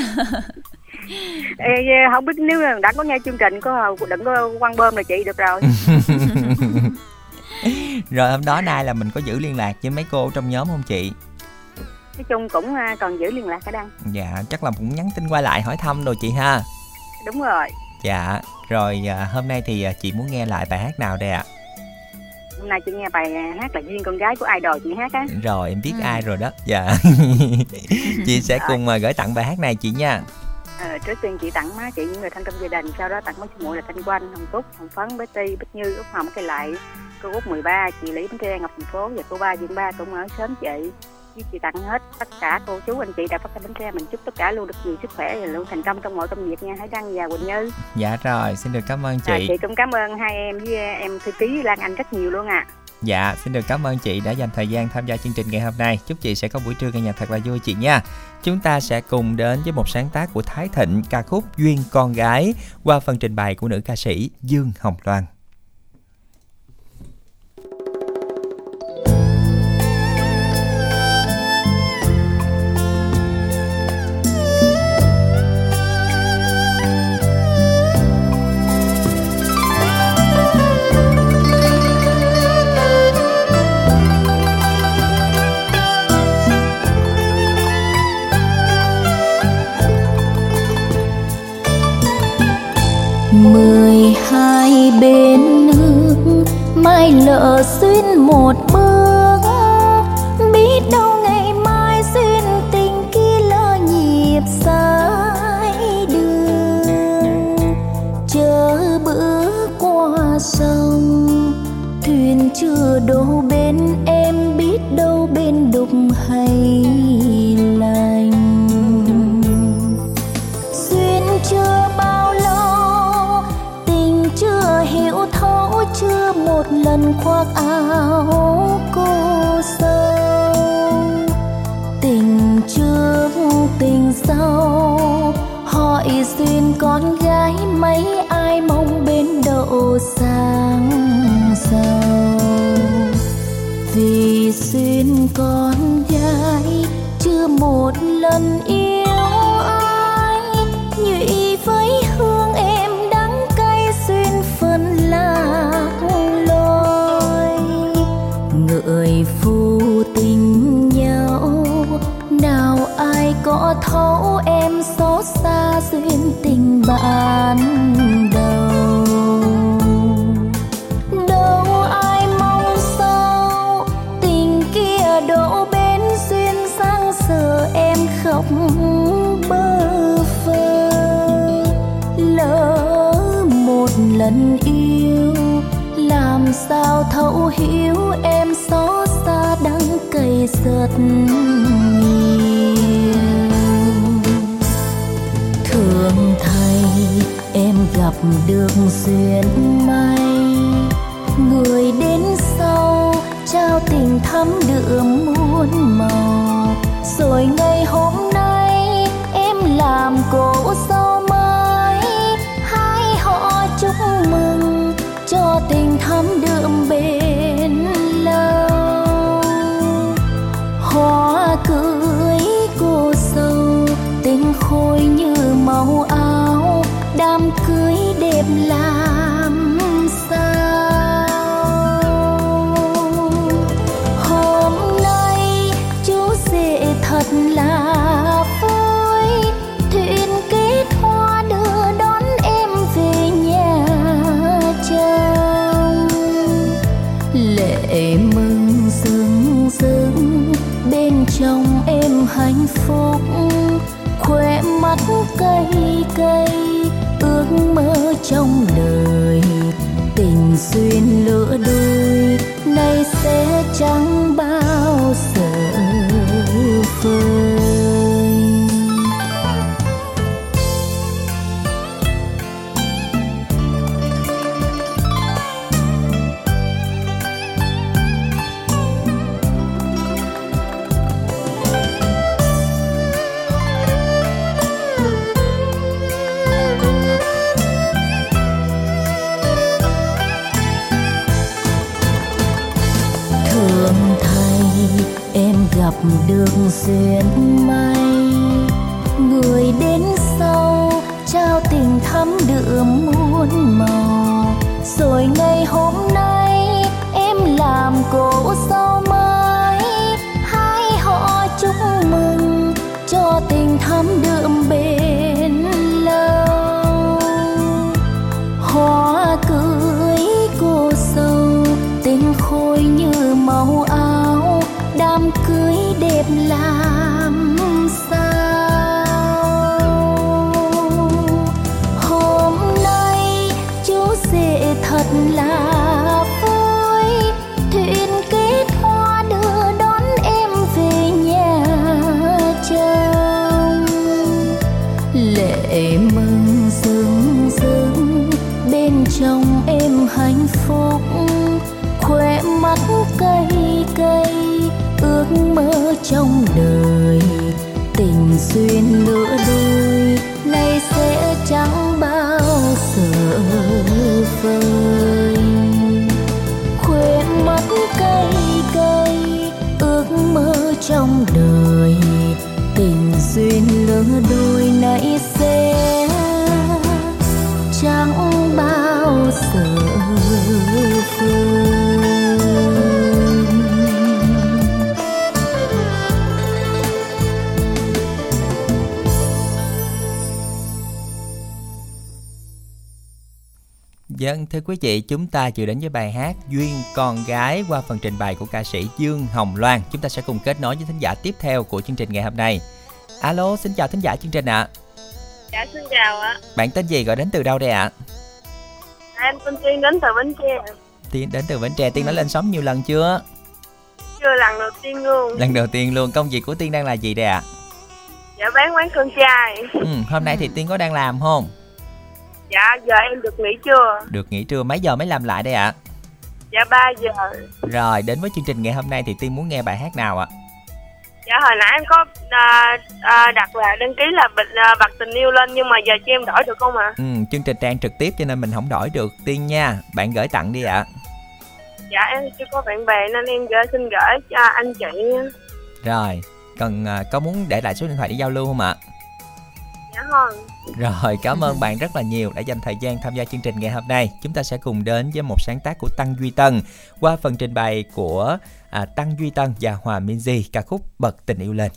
Ê, không biết nếu đã có nghe chương trình có đừng có quăng bơm là chị được rồi Rồi hôm đó nay là mình có giữ liên lạc với mấy cô trong nhóm không chị? Nói chung cũng à, còn giữ liên lạc cả đăng Dạ chắc là cũng nhắn tin qua lại hỏi thăm rồi chị ha. đúng rồi Dạ rồi à, hôm nay thì à, chị muốn nghe lại bài hát nào đây ạ? hôm nay chị nghe bài hát là duyên con gái của idol chị hát á Rồi em biết Ừ. ai rồi đó. Dạ. chị sẽ cùng à, gửi tặng bài hát này chị nha. ờ, trước tiên chị tặng má chị những người thân trong gia đình sau đó tặng mấy chị muội là thanh quanh hồng cúc hồng phấn betty bích như út hồng cây lại cô út 13 chị lý bến tre ngọc thành phố và cô ba dương ba cũng ở sớm chị với chị tặng hết tất cả cô chú anh chị đã phát bến tre mình chúc tất cả luôn được nhiều sức khỏe và luôn thành công trong mọi công việc nha Hải Đăng và Quỳnh Như Dạ rồi xin được cảm ơn À, chị. chị cũng cảm ơn hai em với em thư ký Lan Anh rất nhiều luôn ạ. Dạ xin được cảm ơn chị đã dành thời gian tham gia chương trình ngày hôm nay. Chúc chị sẽ có buổi trưa nghe nhạc thật là vui chị nha. Chúng ta sẽ cùng đến với một sáng tác của Thái Thịnh ca khúc Duyên con gái qua phần trình bày của nữ ca sĩ Dương Hồng Loan. Bên nước mai lỡ xuyên một một lần khoác áo cô sâu tình trước, tình sau, hỏi xin con gái mấy ai mong bên đậu sáng giàu vì xin con gái chưa một lần yêu duyên tình bạn đầu. Đâu ai mong sao tình kia đổ bên duyên sang giờ em khóc bơ vơ. Lỡ một lần yêu, làm sao thấu hiểu em xót xa đắng cay giật được duyên đường duyên may. Người đến sau, trao tình thắm đượm muôn màu. Rồi ngày hôm nay, em làm cô dâu mới hai họ chúc mừng, cho tình thắm đượm bền. Dân thưa quý vị, chúng ta vừa đến với bài hát Duyên con gái qua phần trình bày của ca sĩ Dương Hồng Loan. Chúng ta sẽ cùng kết nối với thính giả tiếp theo của chương trình ngày hôm nay. Alo, xin chào thính giả chương trình ạ. Dạ xin chào ạ. Bạn tên gì gọi đến từ đâu đây ạ? Em tên Tiên đến từ Bến Tre. Tiên đến từ Bến Tre, Tiên đã lên sóng nhiều lần chưa? Chưa lần đầu tiên luôn. Lần đầu tiên luôn, công việc của Tiên đang là gì đây ạ? Dạ bán quán cơm trai. Ừ, hôm nay thì Tiên có đang làm không? Dạ giờ em được nghỉ chưa? Được nghỉ trưa mấy giờ mới làm lại đây ạ? Dạ 3 giờ. Rồi, đến với chương trình ngày hôm nay thì Tiên muốn nghe bài hát nào ạ? Dạ hồi nãy em có à, à, đặt là đăng ký là bịch à, bật tình yêu lên nhưng mà giờ cho em đổi được không ạ? Ừ, chương trình trang trực tiếp cho nên mình không đổi được Tiên nha. Bạn gửi tặng đi ạ. Dạ em chưa có bạn bè nên em gửi xin gửi cho anh chị. Rồi, cần à, có muốn để lại số điện thoại để giao lưu không ạ? Dạ không. Rồi, cảm ơn bạn rất là nhiều đã dành thời gian tham gia chương trình ngày hôm nay. Chúng ta sẽ cùng đến với một sáng tác của Tăng Duy Tân qua phần trình bày của à, Tăng Duy Tân và Hòa Minzy ca khúc Bật tình yêu lên.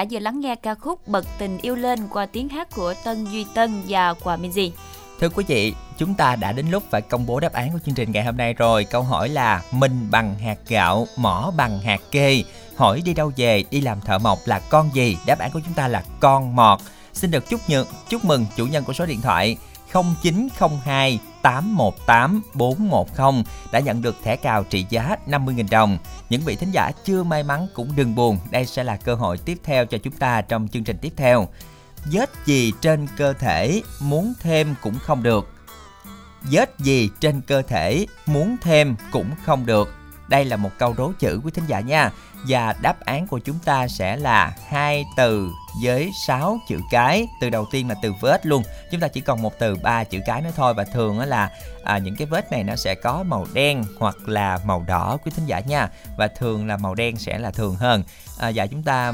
Giả vừa lắng nghe ca khúc Bật tình yêu lên qua tiếng hát của Tân Duy Tân và Quà Minzy. Thưa quý vị, chúng ta đã đến lúc phải công bố đáp án của chương trình ngày hôm nay rồi. Câu hỏi là mình bằng hạt gạo, mỏ bằng hạt kê. Hỏi đi đâu về, đi làm thợ mộc là con gì? Đáp án của chúng ta là con mọt. Xin được chúc nhận, chúc mừng chủ nhân của số điện thoại 0902 818 410 đã nhận được thẻ cào trị giá 50.000 đồng. Những vị thính giả chưa may mắn cũng đừng buồn, đây sẽ là cơ hội tiếp theo cho chúng ta trong chương trình tiếp theo. Vết gì trên cơ thể muốn thêm cũng không được. Vết gì trên cơ thể muốn thêm cũng không được. Đây là một câu đố chữ quý thính giả nha. Và đáp án của chúng ta sẽ là hai từ với 6 chữ cái. Từ đầu tiên là từ vết luôn. Chúng ta chỉ còn một từ ba chữ cái nữa thôi và thường đó là à, những cái vết này nó sẽ có màu đen hoặc là màu đỏ quý thính giả nha. Và thường là màu đen sẽ là thường hơn. À, và chúng ta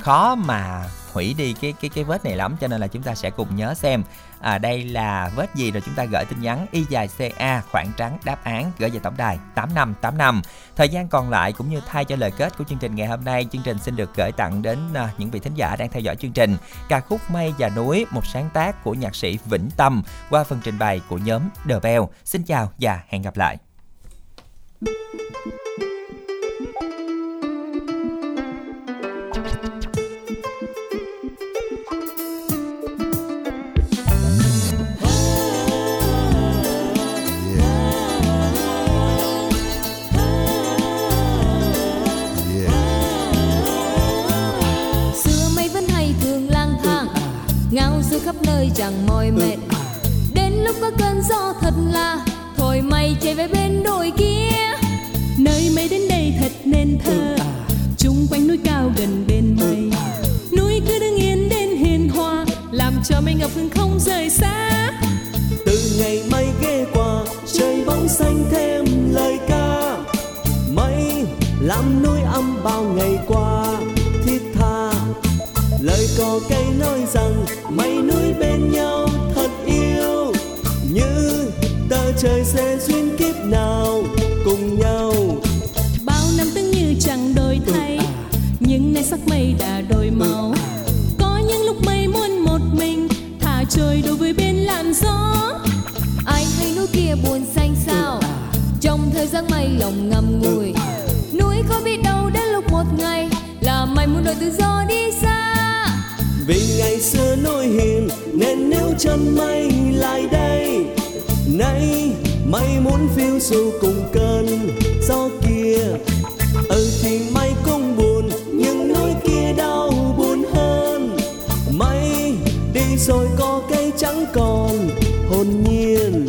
khó mà hủy đi cái cái cái vết này lắm cho nên là chúng ta sẽ cùng nhớ xem à, đây là vết gì rồi chúng ta gửi tin nhắn y dài ca khoảng trắng đáp án gửi về tổng đài 8585 thời gian còn lại cũng như thay cho lời kết của chương trình ngày hôm nay chương trình xin được gửi tặng đến à, những vị thính giả đang theo dõi chương trình. Ca khúc mây và núi một sáng tác của nhạc sĩ Vĩnh Tâm qua phần trình bày của nhóm The Bell. Xin chào và hẹn gặp lại. xưa du khắp nơi chẳng mỏi mệt. Đến lúc có cơn gió thật là thổi mây chạy về bên đồi kia. Nơi mây đến đây thật nên thơ. Chung quanh núi cao gần bên mây núi cứ đứng yên đến hiền hòa làm cho mây ngập hương không rời xa. Từ ngày mây ghé qua trời bóng xanh thêm lời ca. Mây làm núi âm bao ngày qua lời cò cây nói rằng mây núi bên nhau thật yêu. Như tờ trời sẽ duyên kiếp nào cùng nhau. Bao năm từng như chẳng đổi thay nhưng nay sắc mây đã đổi màu. có những lúc mây muốn một mình thả trôi đối với bên làn gió. Ai hay núi kia buồn xanh sao? trong thời gian mây lòng ngầm ngùi. núi có biết đâu đến lúc một ngày là mây muốn đổi tự do đi xa vì ngày xưa nỗi hiền nên nếu chân mây lại đây, nay mây muốn phiêu du cùng cơn gió kia. Ừ thì mây cũng buồn, nhưng nỗi kia đau buồn hơn. Mây đi rồi có cây trắng còn hồn nhiên.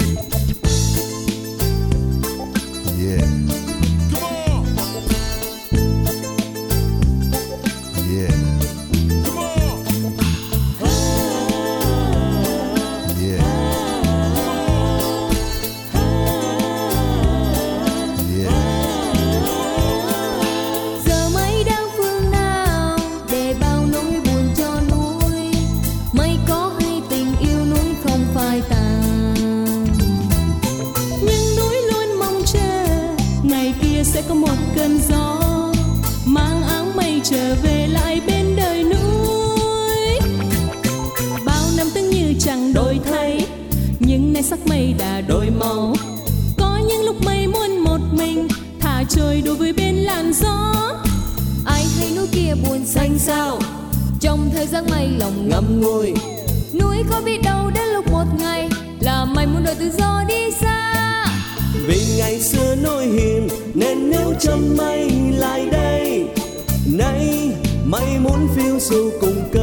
Mây đã đổi màu. Có những lúc mây muốn một mình, thả trôi đối với bên làn gió. Ai thấy núi kia buồn xanh sao? Trong thời gian mây lòng ngậm ngùi. Núi có biết đâu đến lúc một ngày, là mây muốn đổi tự do đi xa. Vì ngày xưa nỗi hiền, nên nếu chân mây lại đây, nay mây muốn phiêu du cùng cơn